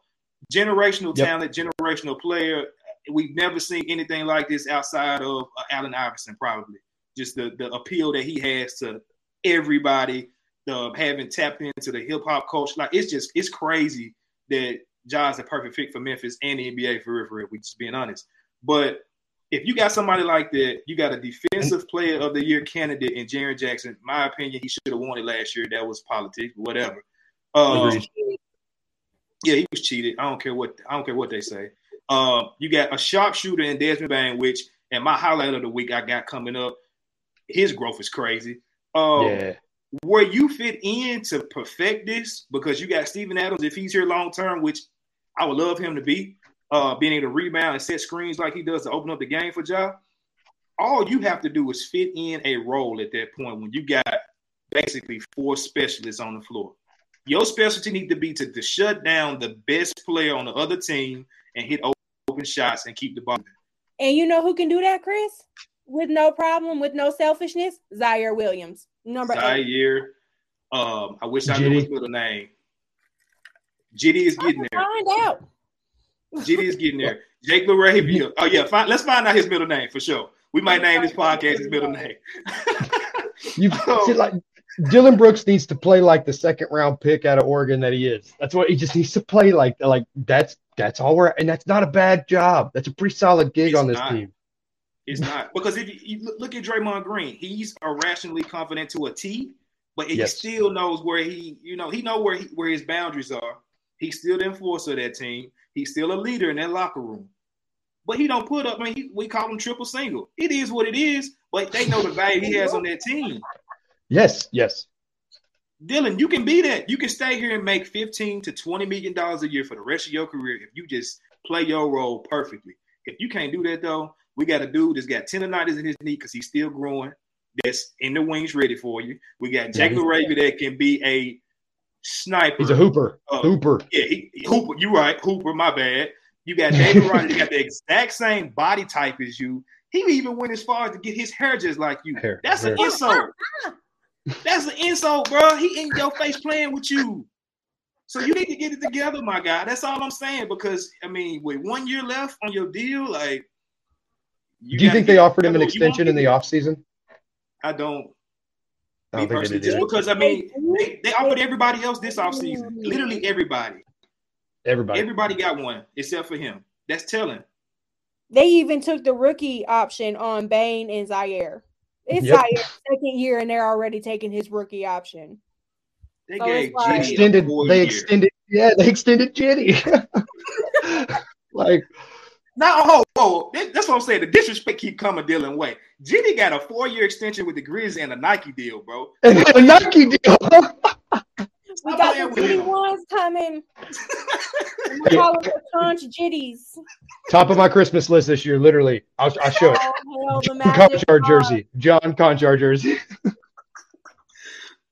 Generational Yep. talent, generational player. We've never seen anything like this outside of uh, Allen Iverson, probably. Just the, the appeal that he has to everybody, the having tapped into the hip hop culture. Like it's just it's crazy that Ja's a perfect fit for Memphis and the NBA for real, for real. We just being honest. But if you got somebody like that, you got a defensive player of the year candidate in Jaren Jackson. My opinion, he should have won it last year. That was politics, whatever. Um, yeah, he was cheated. I don't care what I don't care what they say. Um, you got a sharpshooter in Desmond Bane, which and my highlight of the week I got coming up. His growth is crazy. Um, yeah. where you fit in to perfect this because you got Steven Adams if he's here long term, which I would love him to be, uh, being able to rebound and set screens like he does to open up the game for Ja. All you have to do is fit in a role at that point when you got basically four specialists on the floor. Your specialty need to be to, to shut down the best player on the other team and hit open shots and keep the ball. And you know who can do that, Chris? With no problem, with no selfishness? Ziaire Williams. Number eight. Ziaire, um, I wish I knew his Jitty. middle name. Jitty is getting there. Find out. GD is getting there. Jake LaRavia. Oh yeah, find, let's find out his middle name for sure. We might name this podcast his middle name. You Oh. see, like Dillon Brooks needs to play like the second round pick out of Oregon that he is. That's what he just needs to play like. Like that's that's all we're and that's not a bad job. That's a pretty solid gig It's on this not. team. It's not because if you, you look- look at Draymond Green, he's irrationally confident to a T, but he Yes. still knows where he, you know, he know where he, where his boundaries are. He's still the enforcer of that team. He's still a leader in that locker room. But he don't put up. I mean, he, we call him triple single. It is what it is. But they know the value he has on that team. Yes, yes. Dillon, you can be that. You can stay here and make 15 to 20 million dollars a year for the rest of your career if you just play your role perfectly. If you can't do that though, we got a dude that's got tendonitis in his knee because he's still growing. That's in the wings ready for you. We got Jake Yeah, LaRavia that can be a sniper. He's a hooper. Uh, hooper. Yeah, he, Hooper. You right, Hooper. My bad. You got David Rodgers. You got the exact same body type as you. He even went as far as to get his hair just like you. Hair, That's an insult. That's an insult, bro. He in your face playing with you. So you need to get it together, my guy. That's all I'm saying. Because I mean, with one year left on your deal, like Do you think they offered him an extension in the offseason? I don't. I Me don't think they personally, just because I mean, they, they offered everybody else this offseason. Literally everybody. Everybody. Everybody got one except for him. That's telling. They even took the rookie option on Bane and Ziaire. It's Yep. Ziaire's second year, and they're already taking his rookie option. They So gave like- extended. They year. extended. Yeah, they extended Jitty. like Now, oh, oh, oh that's what I'm saying. The disrespect keep coming Dillon way. Giddy got a four year extension with the Grizz and a Nike deal, bro. and a Nike deal. We got playing the with Jitty him. ones coming. We call them the conch jitties. Top of my Christmas list this year. Literally, I'll, I'll show it. Oh, hell, the John Konchar jersey. John Konchar jersey.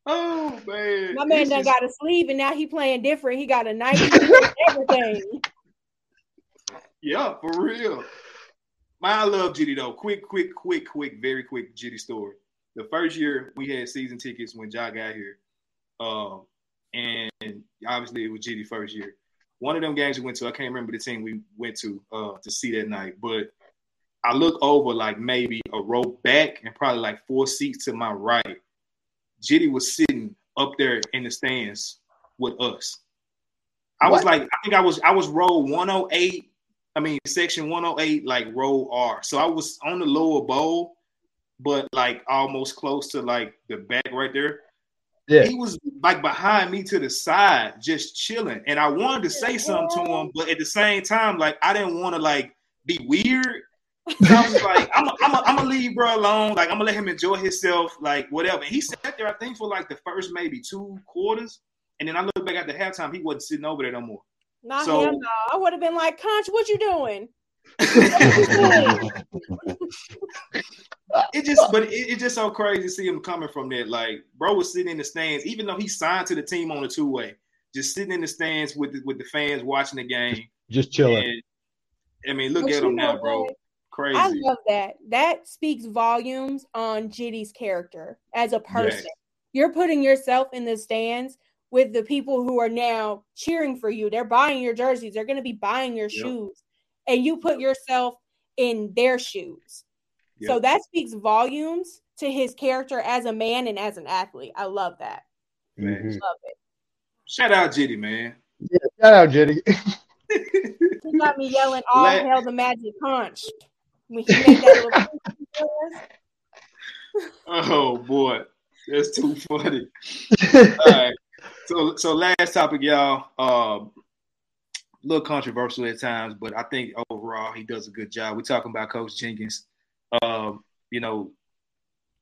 Oh man, My man This done is- got a sleeve, and now he playing different. He got a Nike and everything. Yeah, for real. My I love Giddy though. Quick, quick, quick, quick, very quick Giddy story. The first year we had season tickets when Ja got here, um, and obviously it was Giddy first year. One of them games we went to, I can't remember the team we went to uh, to see that night, but I look over like maybe a row back and probably like four seats to my right. Jitty was sitting up there in the stands with us. I was like, I think I was I was row 108. I mean, section 108, like row R. So I was on the lower bowl, but like almost close to like the back right there. Yeah. He was like behind me to the side, just chilling. And I wanted to say something to him, but at the same time, like I didn't want to like be weird. So I was like, I'm gonna I'm I'm leave bro alone. Like I'm gonna let him enjoy himself, like whatever. And he sat there, I think, for like the first maybe two quarters. And then I looked back at the halftime, he wasn't sitting over there no more. Not So- him. No. I would have been like, Conch, what you doing? It just, but it, it's just so crazy to see him coming from that. Like, bro was sitting in the stands, even though he signed to the team on a two way, just sitting in the stands with the, with the fans watching the game. Just chilling. And, I mean, look But at him know now, bro. what? Crazy. I love that. That speaks volumes on Jitty's character as a person. Yes. You're putting yourself in the stands with the people who are now cheering for you. They're buying your jerseys. They're going to be buying your Yep. shoes. And you put yourself in their shoes. So that speaks volumes to his character as a man and as an athlete. I love that. Man. Mhm. Love it. Shout out Jitty, man. Shout out, Jitty. He got me yelling, all Let- hell the magic punch. When he made that little Oh boy, that's too funny. All right. So so last topic, y'all. Um, a little controversial at times, but I think overall he does a good job. We're talking about Coach Jenkins. Um, you know,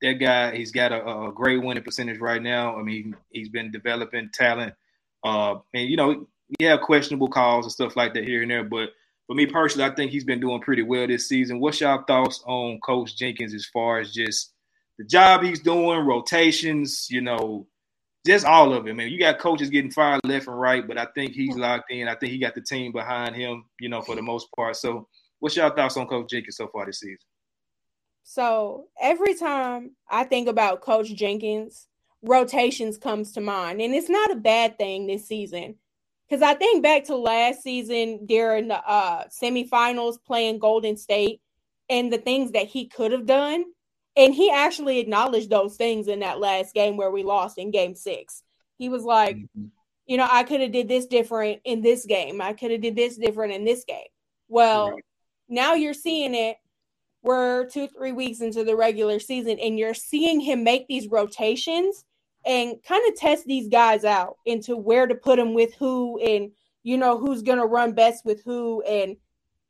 that guy, he's got a, a great winning percentage right now. I mean, he's been developing talent. Uh, and you know, you have questionable calls and stuff like that here and there, but for me personally, I think he's been doing pretty well this season. What's y'all thoughts on Coach Jenkins as far as just the job he's doing, rotations, you know, just all of it, man. You got coaches getting fired left and right, but I think he's locked in. I think he got the team behind him, you know, for the most part. So, what's y'all thoughts on Coach Jenkins so far this season? So every time I think about Coach Jenkins, rotations comes to mind, and it's not a bad thing this season. Because I think back to last season during the uh, semifinals playing Golden State and the things that he could have done, and he actually acknowledged those things in that last game where we lost in Game Six. He was like, mm-hmm. you know, I could have did this different in this game. I could have did this different in this game. Well, Right. now you're seeing it. We're two, three weeks into the regular season, and you're seeing him make these rotations and kind of test these guys out into where to put them with who, and you know who's going to run best with who, and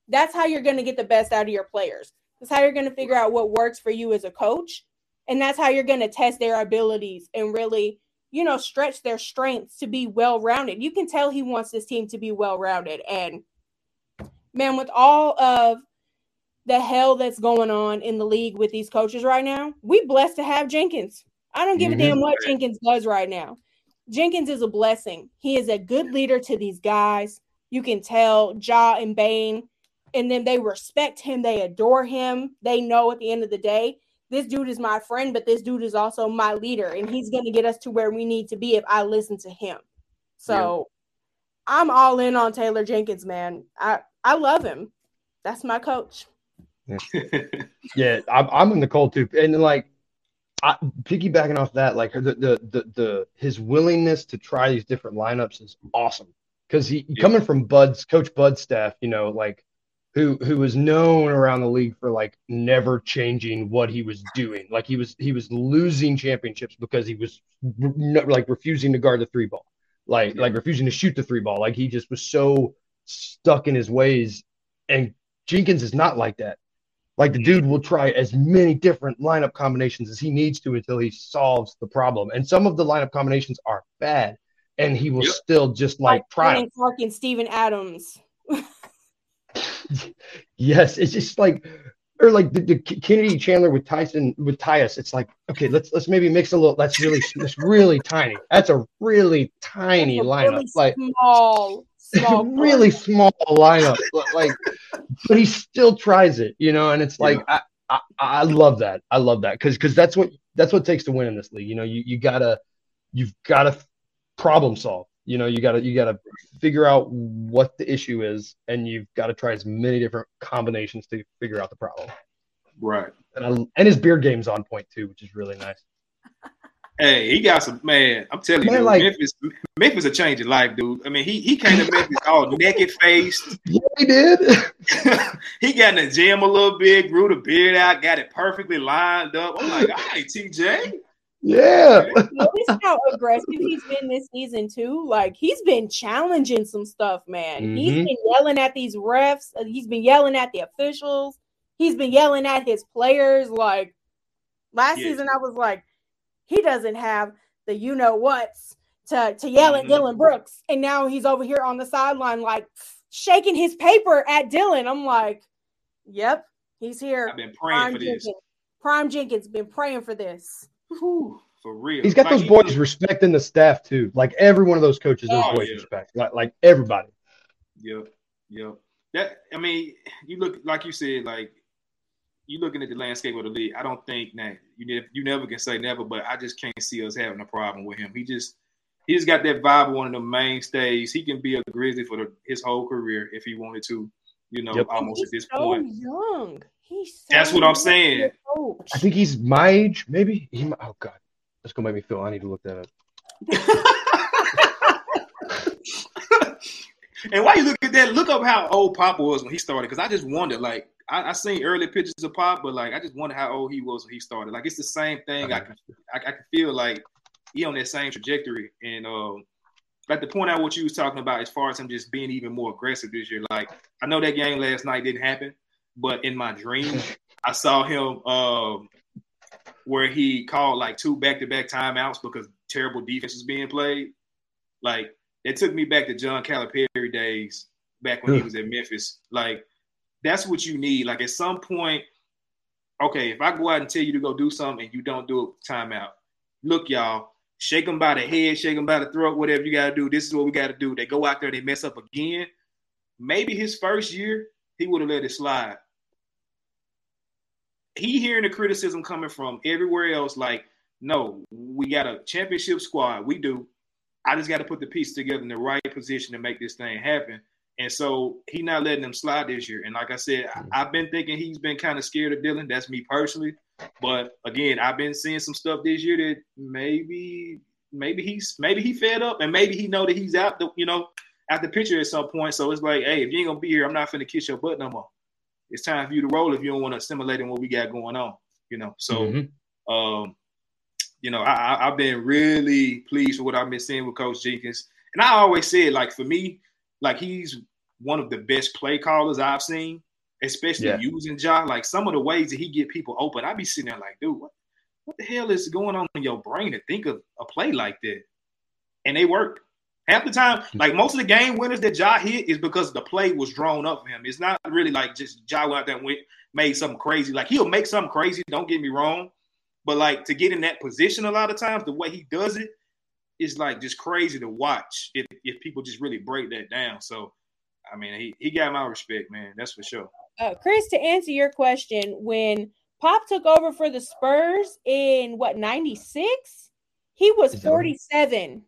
that's how you're going to get the best out of your players. That's how you're going to figure out what works for you as a coach, and that's how you're going to test their abilities and really you know, stretch their strengths to be well rounded. You can tell he wants this team to be well rounded. And man, with all of the hell that's going on in the league with these coaches right now, we blessed to have Jenkins. I don't give Mhm. a damn what Jenkins does right now. Jenkins is a blessing. He is a good leader to these guys. You can tell Ja and Bane, and then they respect him. They adore him. They know at the end of the day, this dude is my friend, but this dude is also my leader, and he's going to get us to where we need to be if I listen to him. So I'm all in on Taylor Jenkins, man. I I love him. That's my coach. Yeah, I'm, I'm in the cold too, and like, I, piggybacking off that, like the, the the the his willingness to try these different lineups is awesome because he Yeah. coming from Bud's coach Bud's staff, you know, like who who was known around the league for like never changing what he was doing, like he was he was losing championships because he was re- like refusing to guard the three ball, like Yeah. like refusing to shoot the three ball, like he just was so stuck in his ways, and Jenkins is not like that. Like the mm-hmm. dude will try as many different lineup combinations as he needs to until he solves the problem. And some of the lineup combinations are bad, and he will Yep. still just like try. 'em. Brandon Clarke and Steven Adams. Yes, it's just like, or like the, the Kennedy Chandler with Tyson with Tyus. It's like, okay, let's let's maybe mix a little. That's really that's really tiny. That's a really tiny That's a lineup. really like small, small, really small lineup, but like, but he still tries it, you know. And it's like, I, I, I love that. I love that because because that's what that's what it takes to win in this league. You know, you you gotta you've gotta problem solve. You know, you gotta you gotta figure out what the issue is, and you've got to try as many different combinations to figure out the problem. right. And I, and his beard game's on point too, which is really nice. Hey, he got some man. I'm telling Man, you, like- Memphis, Memphis a change of life, dude. I mean, he he came to Memphis all naked faced. Yeah, he did. he got in the gym a little bit, grew the beard out, got it perfectly lined up. I'm like, all right, TJ. Yeah. Notice how aggressive he's been this season too. Like he's been challenging some stuff, man. He's Mhm. been yelling at these refs. uh, He's been yelling at the officials. He's been yelling at his players. Like last Yeah. season, I was like, he doesn't have the you know what's to to yell Mhm. at Dillon Brooks, and now he's over here on the sideline like shaking his paper at Dillon. I'm like, yep, he's here. I've been praying Prime for this. Prime Jenkins been praying for this. Whew, for real. He's got Like, those he- boys respecting the staff too. Like every one of those coaches, those Oh, boys yeah. respect. Like like everybody. Yep, yep. That I mean, you look like you said, like you looking at the landscape of the league. I don't think that you ne- you never can say never, but I just can't see us having a problem with him. He just he just got that vibe of one of the mainstays. He can be a Grizzly for the, his whole career if he wanted to. You know, Yep. almost he's at this so point. young. He's so That's what I'm saying. to be a coach. I think he's my age, maybe. He oh god. That's gonna make me feel I need to look that up. and why you look at that? Look up how old Pop was when he started, because I just wonder. Like I, I seen early pictures of Pop, but like I just wonder how old he was when he started. Like it's the same thing. I can I, I can feel like he on that same trajectory. And um, like the point out what you was talking about as far as him just being even more aggressive this year. Like I know that game last night didn't happen, but in my dream, I saw him um, where he called like two back to back timeouts because terrible defense was being played. Like it took me back to John Calipari days back when he was at Memphis. Like that's what you need. Like at some point, okay, if I go out and tell you to go do something and you don't do it, timeout. Look, y'all, shake them by the head, shake them by the throat, whatever you got to do. This is what we got to do. They go out there, they mess up again. Maybe his first year, he would have let it slide. He hearing the criticism coming from everywhere else, like, no, we got a championship squad. We do. I just got to put the pieces together in the right position to make this thing happen. And so he not letting them slide this year. And like I said, I, hmm. I've been thinking he's been kind of scared of Dillon. That's me personally. But again, I've been seeing some stuff this year that maybe, maybe he's maybe he fed up, and maybe he know that he's out. The, you know, at the picture at some point. So it's like, hey, if you ain't gonna be here, I'm not finna kiss your butt no more. It's time for you to roll if you don't want to assimilate in what we got going on. You know, so Mhm. um, you know, I, I, I've been really pleased with what I've been seeing with Coach Jenkins. And I always said, like for me, like he's one of the best play callers I've seen, especially Yeah. using Ja. Like some of the ways that he get people open, I'd be sitting there like, dude, what, what the hell is going on in your brain to think of a play like that? And they work. Half the time, mm-hmm. like most of the game winners that Ja hit is because the play was drawn up for him. It's not really like just Ja went out there and went, made something crazy. Like he'll make something crazy, don't get me wrong. But like to get in that position a lot of times, the way he does it is like just crazy to watch if, if people just really break that down. So I mean he, he got my respect, man. That's for sure. Uh, Chris, to answer your question, when Pop took over for the Spurs in what '96, he was Is that right? 47.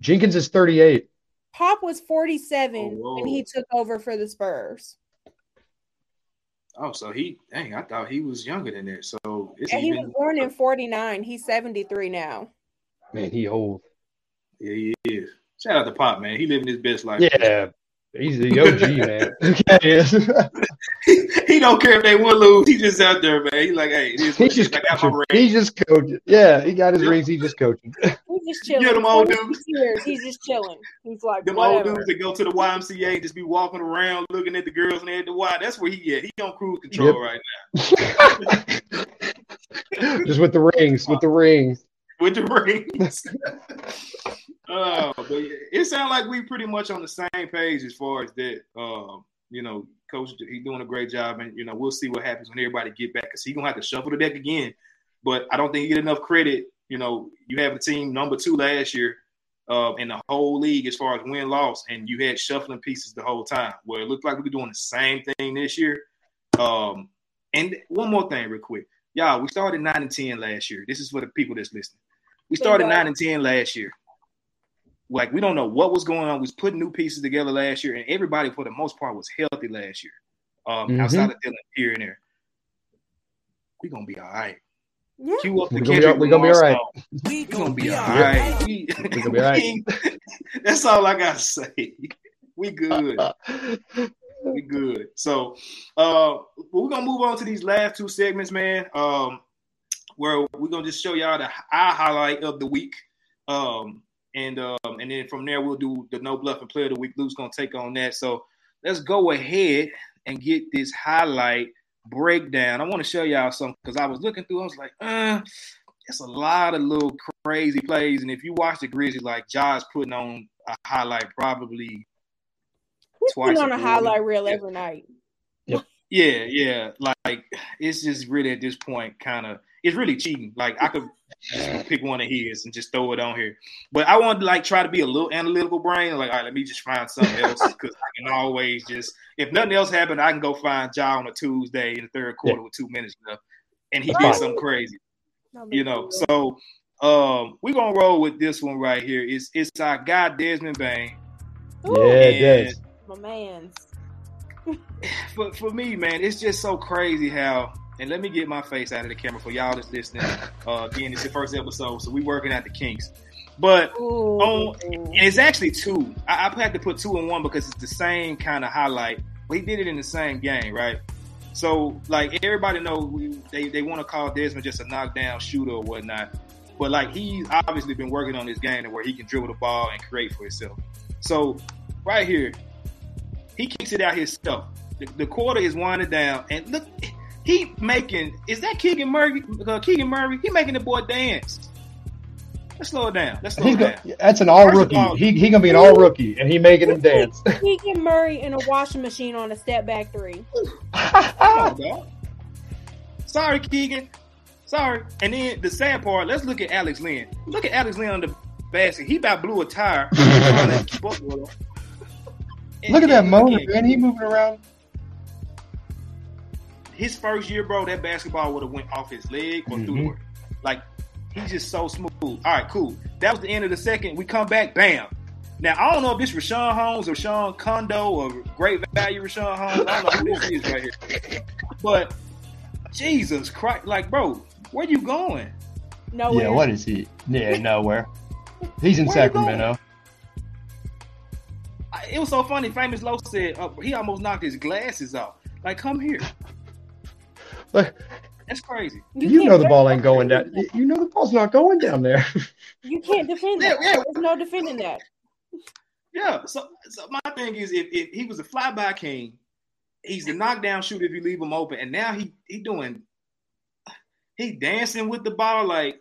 Jenkins is 38. Pop was 47 Oh, when he took over for the Spurs. Oh, so he dang, I thought he was younger than that. So it's And he was born in 49. He's 73 now. Man, he old. yeah, he is. Shout out to Pop, man. He living his best life. Yeah. He's the OG, man. Okay. he don't care if they win lose. He just out there, man. He like, hey, it is He's just I got my coaching. ring. He's just coaching. Yeah, he got his Yep. rings. He's just coaching. He's just chilling. Yeah, them old dudes. He's just chilling. He's like, Them old dudes that go to the YMCA and just be walking around looking at the girls and at the Y. That's where he at. He on cruise control Yep. right now. just with the rings, with the rings. with the rings. Oh, but it sounds like we pretty much on the same page as far as that. Um, you know, coach, he's doing a great job, and you know, we'll see what happens when everybody get back because he's gonna have to shuffle the deck again. But I don't think he get enough credit. You know, you have a team number two last year uh, in the whole league as far as win loss, and you had shuffling pieces the whole time. Well, it looked like we were doing the same thing this year. Um, and one more thing, real quick, y'all, we started nine and ten last year. This is for the people that's listening. We started nine and ten last year. Like we don't know what was going on. We was putting new pieces together last year, and everybody for the most part was healthy last year. Um, Mhm. outside of Dillon here and there, we gonna be all right. Yeah. Cue up the We gonna be- Kendrick we gonna be all right. song. We gonna be all right. We, We gonna be all right. That's all I gotta say. We good. We good. So, uh, we're gonna move on to these last two segments, man. Um, where we're gonna just show y'all the our highlight of the week. Um, and um, and then from there we'll do the no bluff and player of the week. Luke's gonna take on that. So let's go ahead and get this highlight breakdown. I want to show y'all something because I was looking through. I was like, uh, it's a lot of little crazy plays. And if you watch the Grizzlies, like Josh putting on a highlight probably He's twice putting on a a highlight quarter. reel every night. Yeah, yeah. Like it's just really at this point kind of it's really cheating. Like I could just pick one of his and just throw it on here. But I wanted to like try to be a little analytical brain. Like, all right, let me just find something else because I can always just if nothing else happened, I can go find Ja on a Tuesday in the third quarter with two minutes left, and he Right. did something crazy. You know, so um, we're gonna roll with this one right here. It's it's our guy Desmond Bane. Ooh, Yeah, it does. my man's. for for me, man, it's just so crazy how. And let me get my face out of the camera for y'all that's listening. Uh, again, it's the first episode, so we working at the kinks. But Ooh. Oh, it's actually two. I, I had to put two in one because it's the same kind of highlight, but he did it in the same game, right? So, like everybody know we, they they want to call Desmond just a knockdown shooter or whatnot, but like he's obviously been working on this game to where he can dribble the ball and create for himself. So, right here, he kicks it out himself. The, the quarter is winding down, and look, he making is that Keegan Murray? Uh, Keegan Murray? He making the boy dance. Let's slow it down. Let's slow He's it go, down. that's an all First rookie. all- He he gonna be an all rookie, and he making him dance. Keegan Murray in a washing machine on a step back three. On. Sorry, Keegan. Sorry. And then the sad part, let's look at Alex Len. Look at Alex Len on the basket. He about blew a tire. trying to keep up with him. And- Look at that and motor, again, man. He moving around. His first year, bro, that basketball would have went off his leg or through the Mhm. work. Like, he's just so smooth. All right, cool. That was the end of the second. We come back, bam. Now, I don't know if this Richaun Holmes or Sean Kondo or great value Richaun Holmes. I don't know who this is right here. But Jesus Christ, like, bro, where you going? Nowhere. Yeah, what is he? Yeah, nowhere. He's in Where Sacramento. It was so funny. Famous Low said uh, he almost knocked his glasses off. Like, come here. Look, That's crazy. you, can't know the ball ain't going that. down. You know the ball's not going down there. You can't defend Yeah, that. yeah. There's no defending that. Yeah. So, so my thing is, if, if he was a flyby king, he's the knockdown shooter if you leave him open, and now he he doing he dancing with the ball like.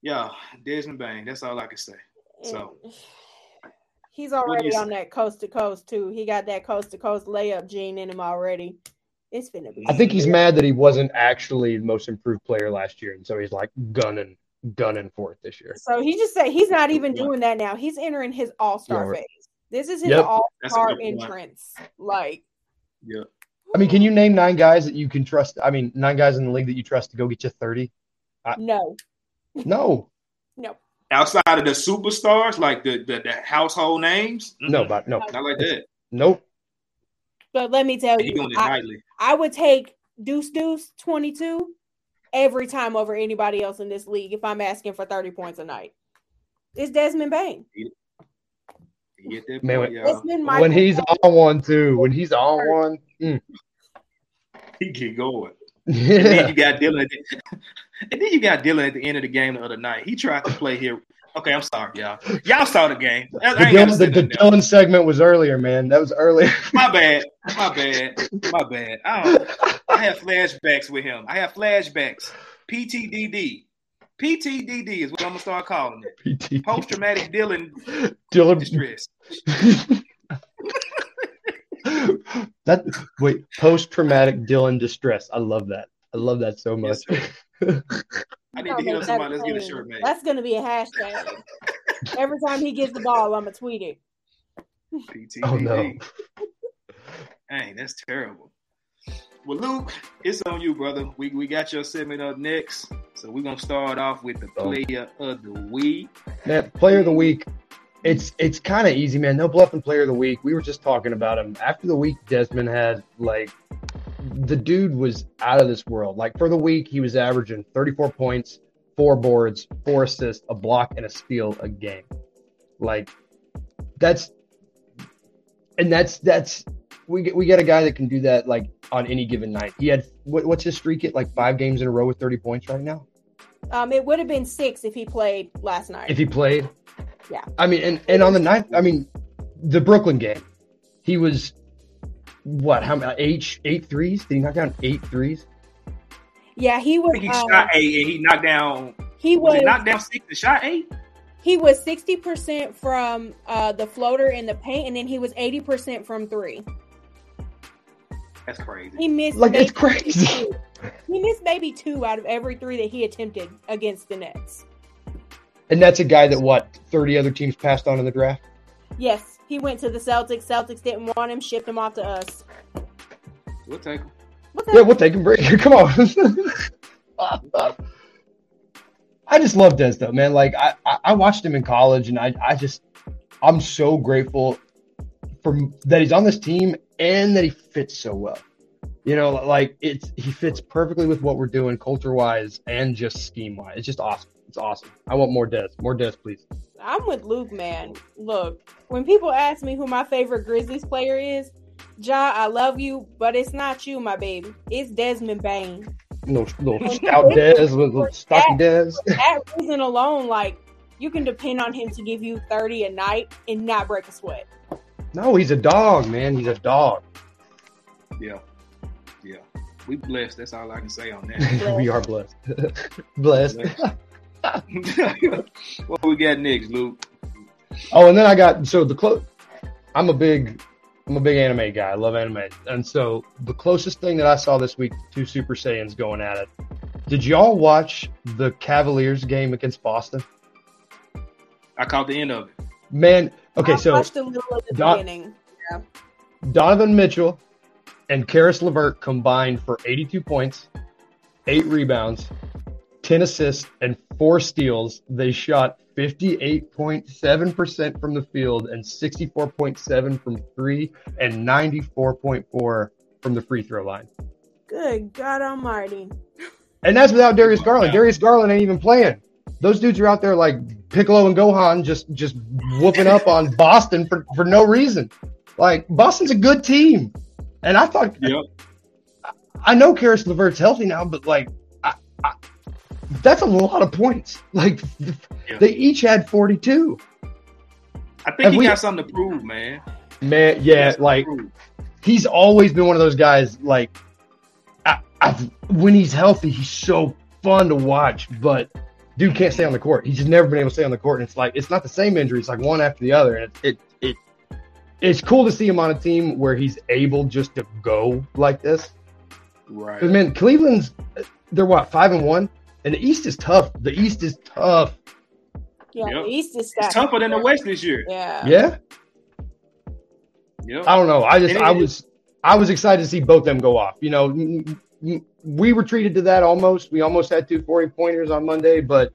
Yeah, Desmond Bane. That's all I can say. So- he's already on that coast to coast too. He got that coast to coast layup gene in him already. It's finna be. I think he's mad that he wasn't actually the most improved player last year, and so he's like gunning, gunning for it this year. So he just said he's not even doing that now. He's entering his all star Yeah, phase. This is his Yep. all star entrance. Like, Yeah. I mean, can you name nine guys that you can trust? I mean, nine guys in the league that you trust to go get you thirty? no, No, no. Outside of the superstars, like the the, the household names, no, but no, not like that. nope. But let me tell you, I. I would take Deuce Deuce 22 every time over anybody else in this league if I'm asking for 30 points a night. It's Desmond Bane. Get that Man, point, when- y'all. It's been Michael When he's Jordan. on one, too. When he's on one, mm. He get going. And then you got Dillon. At the, and then you got Dillon at the end of the game the other night. He tried to play here. Okay, I'm sorry, y'all. Y'all saw the game. I, I The gotta Dillon, the, the. Dillon segment was earlier, man. That was earlier. My bad. My bad. My bad. I don't. I have flashbacks with him. I have flashbacks. PTDD. PTDD is what I'm gonna start calling it. Post traumatic Dillon Dillon. distress. that wait, post traumatic Dillon distress. I love that. I love that so much. Yes, I need to hit up somebody. Let's get a shirt made. That's gonna be a hashtag. Every time he gets the ball, I'm gonna tweet it. PTDD. oh no. Dang, that's terrible. Well, Luke, it's on you, brother. We we got your segment up next, so we're gonna start off with the Oh. player of the week. Man, player of the week. It's it's kind of easy, man. No bluffing player of the week. We were just talking about him after the week Desmond had. Like, the dude was out of this world. Like for the week, he was averaging 34 points, four boards, four assists, a block, and a steal a game. Like that's and that's that's we get we get a guy that can do that like on any given night. He had what, what's his streak at like five games in a row with 30 points right now. Um, it would have been six if he played last night. If he played, Yeah. I mean, and and on the ninth, I mean, the Brooklyn game, he was what? How many? Eight eight threes? Did he knock down eight threes? yeah, he was. he uh, shot eight and he knocked down. he Was was. he knocked down six and shot eight? He was sixty percent from uh, the floater in the paint, and then he was eighty percent from three. That's crazy. He missed Like maybe it's crazy. two. He missed maybe two out of every three that he attempted against the Nets. And that's a guy that what? Thirty other teams passed on in the draft. Yes, he went to the Celtics. Celtics didn't want him, shipped him off to us. We'll take him. What the Yeah, we'll take him. Bring Come on. I just love Des though, man. Like I, I, I watched him in college, and I, I just, I'm so grateful for that he's on this team and that he fits so well. You know, like it's he fits perfectly with what we're doing culture wise and just scheme wise. It's just awesome. It's awesome. I want more Des. More Des, please. I'm with Luke, man. Look, when people ask me who my favorite Grizzlies player is, Ja, I love you, but it's not you, my baby. It's Desmond Bane. No, little stout Des, little stocky Des. That reason alone, like, you can depend on him to give you 30 a night and not break a sweat. No, he's a dog, man. He's a dog. Yeah. Yeah. We blessed. That's all I can say on that. we are blessed. blessed. what we got next, Luke? Oh, and then I got so the close. I'm a big, I'm a big anime guy. I love anime, and so the closest thing that I saw this week, two Super Saiyans going at it. Did y'all watch the Cavaliers game against Boston? I caught the end of it. Man, okay, I so watched a little at the Don- beginning. Donovan Mitchell and Caris LeVert combined for 82 points, eight rebounds, 10 assists, and four steals. They shot 58.7% from the field and 64.7 from three and 94.4 from the free throw line. Good God Almighty. And that's without Darius Garland. Darius Garland ain't even playing. Those dudes are out there like Piccolo and Gohan just just whooping up on Boston for, for no reason. Like Boston's a good team. And I thought Yep. I know Caris LeVert's healthy now, but like, I, I, that's a lot of points. Like, Yeah. they each had 42. I think Have he we- got something to prove, man. Man, yeah, got something like he's always been one of those guys. Like, I, I've, when he's healthy, he's so fun to watch. But dude can't stay on the court. He's just never been able to stay on the court. And it's like it's not the same injury. It's like one after the other. And it, it, it it's cool to see him on a team where he's able just to go like this. right. Because man, Cleveland's they're what five and one, and the East is tough. The East is tough. Yeah, Yep. the East is It's tougher than the West this year. Yeah. Yeah, Yep. I don't know. I just it I is- was I was excited to see both them go off. You know, m- m- we were treated to that almost. We almost had two 40 pointers on Monday, but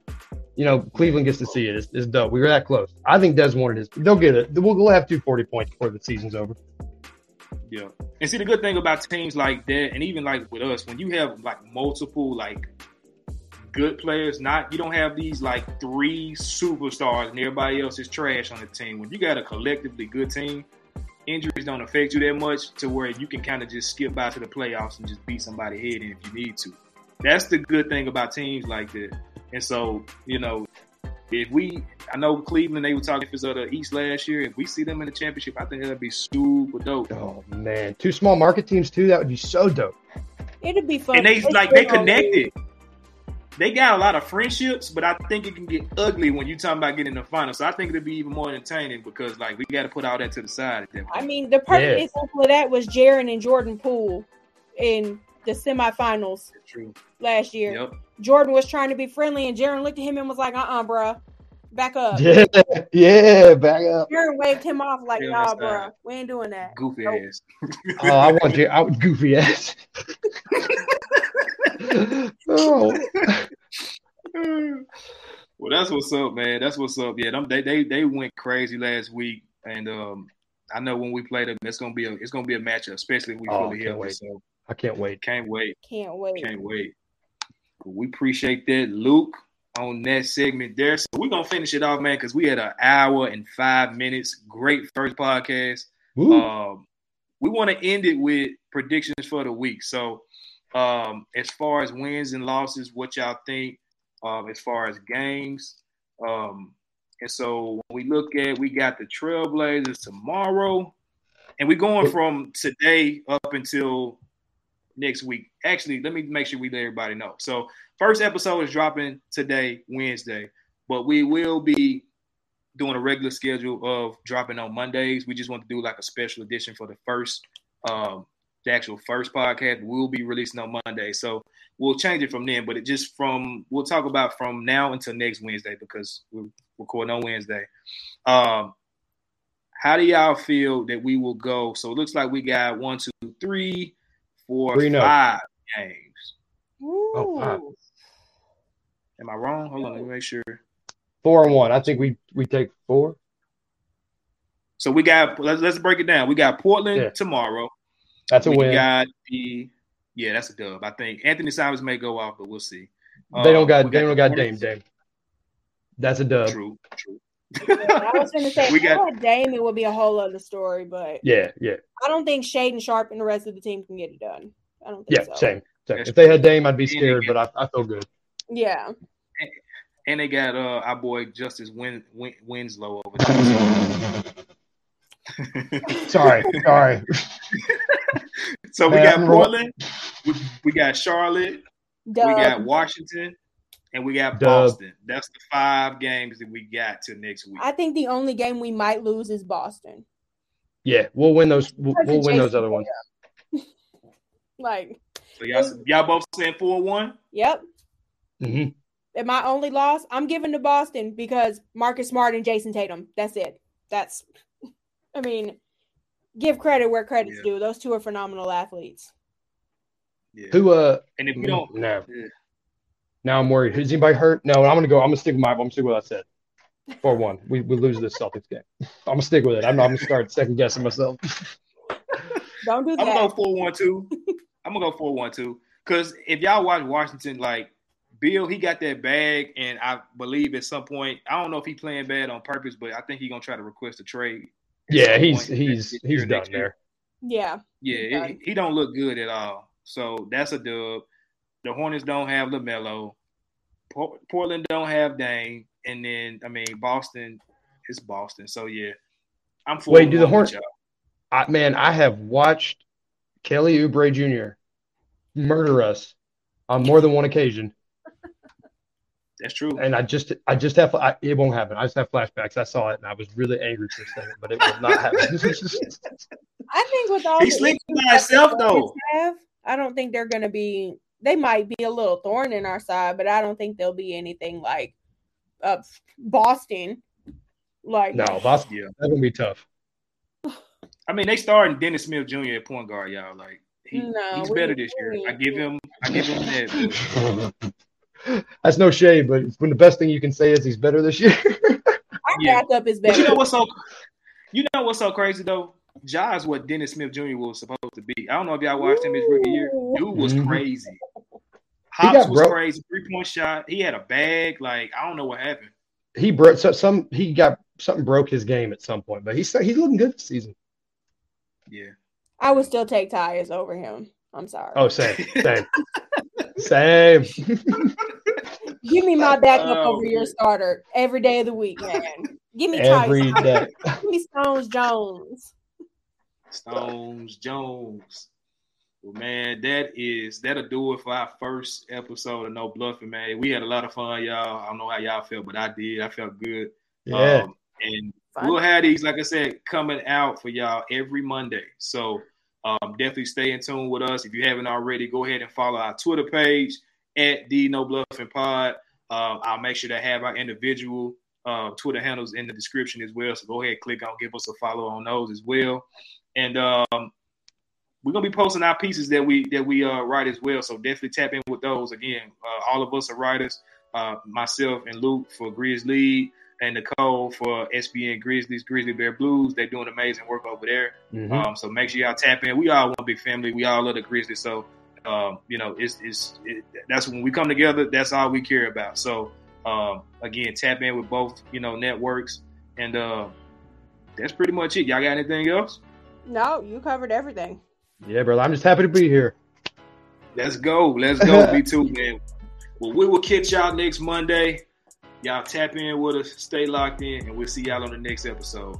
you know, Cleveland gets to see it. It's, it's dope. We were that close. I think Des wanted his. They'll get it. We'll, we'll have two 40 points before the season's over. Yeah. And see the good thing about teams like that, and even like with us, when you have like multiple like good players, not you don't have these like three superstars and everybody else is trash on the team. When you got a collectively good team, injuries don't affect you that much to where you can kind of just skip by to the playoffs and just beat somebody head in if you need to. That's the good thing about teams like that. And so, you know, if we, I know Cleveland, they were talking for the East last year. If we see them in the championship, I think that'd be super dope. Oh man, two small market teams too. That would be so dope. It'd be fun. and they It's like they still gonna connected. They got a lot of friendships, but I think it can get ugly when you talking about getting the final. So I think it'll be even more entertaining because like we got to put all that to the side at that be- I mean, the perfect Yeah. example of that was Jaren and Jordan Poole in the semifinals True. last year. Yep. Jordan was trying to be friendly, and Jaren looked at him and was like, "Uh, uh bruh, back up." Yeah, yeah. Back up. Jaren waved him off like, Yeah, "Nah, bro, we ain't doing that." Goofy Nope. ass. Oh, I want you. I would goofy ass. oh, well, that's what's up, man. That's what's up. Yeah, them, they they they went crazy last week, and um, I know when we play them, it's gonna be a it's gonna be a matchup, especially if we Oh, fully can't healthy. wait. So I can't wait. Can't wait. Can't wait. Can't wait. We appreciate that, Luke, on that segment there. So we're gonna finish it off, man, because we had an hour and five minutes. Great first podcast. Um, we want to end it with predictions for the week. So, um, as far as wins and losses, what y'all think? Um, as far as games, um, and so when we look at, we got the Trailblazers tomorrow, and we're going from today up until next week. Actually, let me make sure we let everybody know. So, first episode is dropping today, Wednesday, but we will be doing a regular schedule of dropping on Mondays. We just want to do like a special edition for the first, um, the actual first podcast. We'll be releasing on Monday, so we'll change it from then. But it just from we'll talk about from now until next Wednesday because we're recording on Wednesday. Um, how do y'all feel that we will go? So it looks like we got one, two, three, four, Three, no. five games. Oh, wow. Ooh. Am I wrong? Hold on, let me make sure. Four and one. I think we we take four. So we got let's let's break it down. We got Portland Yeah. tomorrow. That's a we win. got the yeah, that's a dub. I think Anthony Simons may go off, but we'll see. they don't Um, got we they don't got Dame Dame. That's a dub. True, true. I was going to say, we if I got had Dame, it would be a whole other story, but Yeah, yeah, I don't think Shaedon Sharpe and the rest of the team can get it done. I don't think yeah. so. Same. same. If they had Dame, I'd be scared, but I, I feel good. Yeah. and they got uh our boy Justise Win, Win, Winslow over there. Sorry, sorry. so we Man, got I'm Portland, we, we got Charlotte, Dub. we got Washington, and we got Dub. Boston. That's the five games that we got till next week. I think the only game we might lose is Boston. Yeah, we'll win those. We'll, we'll win those other ones. Like, So y'all, y'all both saying four one. yep. Mm-hmm. And my only loss, I'm giving to Boston because Marcus Smart and Jayson Tatum. That's it. That's, I mean, give credit where credit's Yeah. due. Those two are phenomenal athletes. Yeah. Who? Uh, And if you don't, no. Yeah. Now I'm worried. Is anybody hurt? No, I'm gonna go. I'm gonna stick with my. I'm gonna stick with what I said. Four one. We we lose this Celtics game. I'm gonna stick with it. I'm not. I'm gonna start second guessing myself. Don't do that. I'm gonna go that. four one two. I'm gonna go four one two. Cause if y'all watch Washington, like Beal, he got that bag, and I believe at some point, I don't know if he playing bad on purpose, but I think he gonna try to request a trade. Yeah, he's point he's he's year, done there. Yeah. Yeah, He's it- done. he don't look good at all. So that's a dub. The Hornets don't have LaMelo. Portland don't have Dame, and then I mean Boston is Boston. So yeah, I'm four Wait, do the one with Horn- y'all. I, man, I have watched Kelly Oubre Jr. murder us on more than one occasion, That's true. and I just I just have I, it won't happen. I just have flashbacks. I saw it, and I was really angry for a second, but it will not happen. I think with all He the sleeps issues by himself, though. Have, I don't think they're going to be. They might be a little thorn in our side, but I don't think they'll be anything like uh, Boston. Like no, that's Yeah. that's gonna be tough. I mean, they starting Dennis Smith Jr. at point guard, y'all. Like he, No, he's better this year. we- I give him, I give him that. That's no shade, but when the best thing you can say is he's better this year. our Yeah. backup is But better. you know what's so, you know what's so crazy though? Ja is what Dennis Smith Jr. was supposed to be. I don't know if y'all watched him his rookie year. Dude was Mhm. crazy. He Hops got was broke. crazy. Three point shot. He had a bag. Like I don't know what happened. he broke so, some. He got something broke his game at some point, but he's he's looking good this season. Yeah. I would still take Tyus over him. I'm sorry. Oh, same, same, same. Give me my backup Oh, over your starter every day of the week, man. Give me Every Tyus. day. Give me Stones Jones. Stones Jones. Well, man, that is that'll do it for our first episode of No Bluffing, man. We had a lot of fun, y'all. I don't know how y'all felt, but I did. I felt good. Yeah. Um, and Fun. we'll have these, like I said, coming out for y'all every Monday. So um, definitely stay in tune with us. If you haven't already, go ahead and follow our Twitter page at the No Bluffing Pod. Um, I'll make sure to have our individual uh, Twitter handles in the description as well. So go ahead, click on, give us a follow on those as well. And um, we're gonna be posting our pieces that we that we uh, write as well. So definitely tap in with those. Again, uh, all of us are writers. Uh, myself and Luke for Grizz League, and Nicole for SBN Grizzlies, Grizzly Bear Blues. They're doing amazing work over there. Mhm. Um, so make sure y'all tap in. We all one big family. We all love the Grizzlies. So um, you know, it's it's it, that's when we come together. That's all we care about. So um, again, tap in with both you know networks, and uh, that's pretty much it. Y'all got anything else? No, you covered everything. Yeah, brother. I'm just happy to be here. Let's go. Let's go. Me too, man. Well, we will catch y'all next Monday. Y'all tap in with us, stay locked in, and we'll see y'all on the next episode.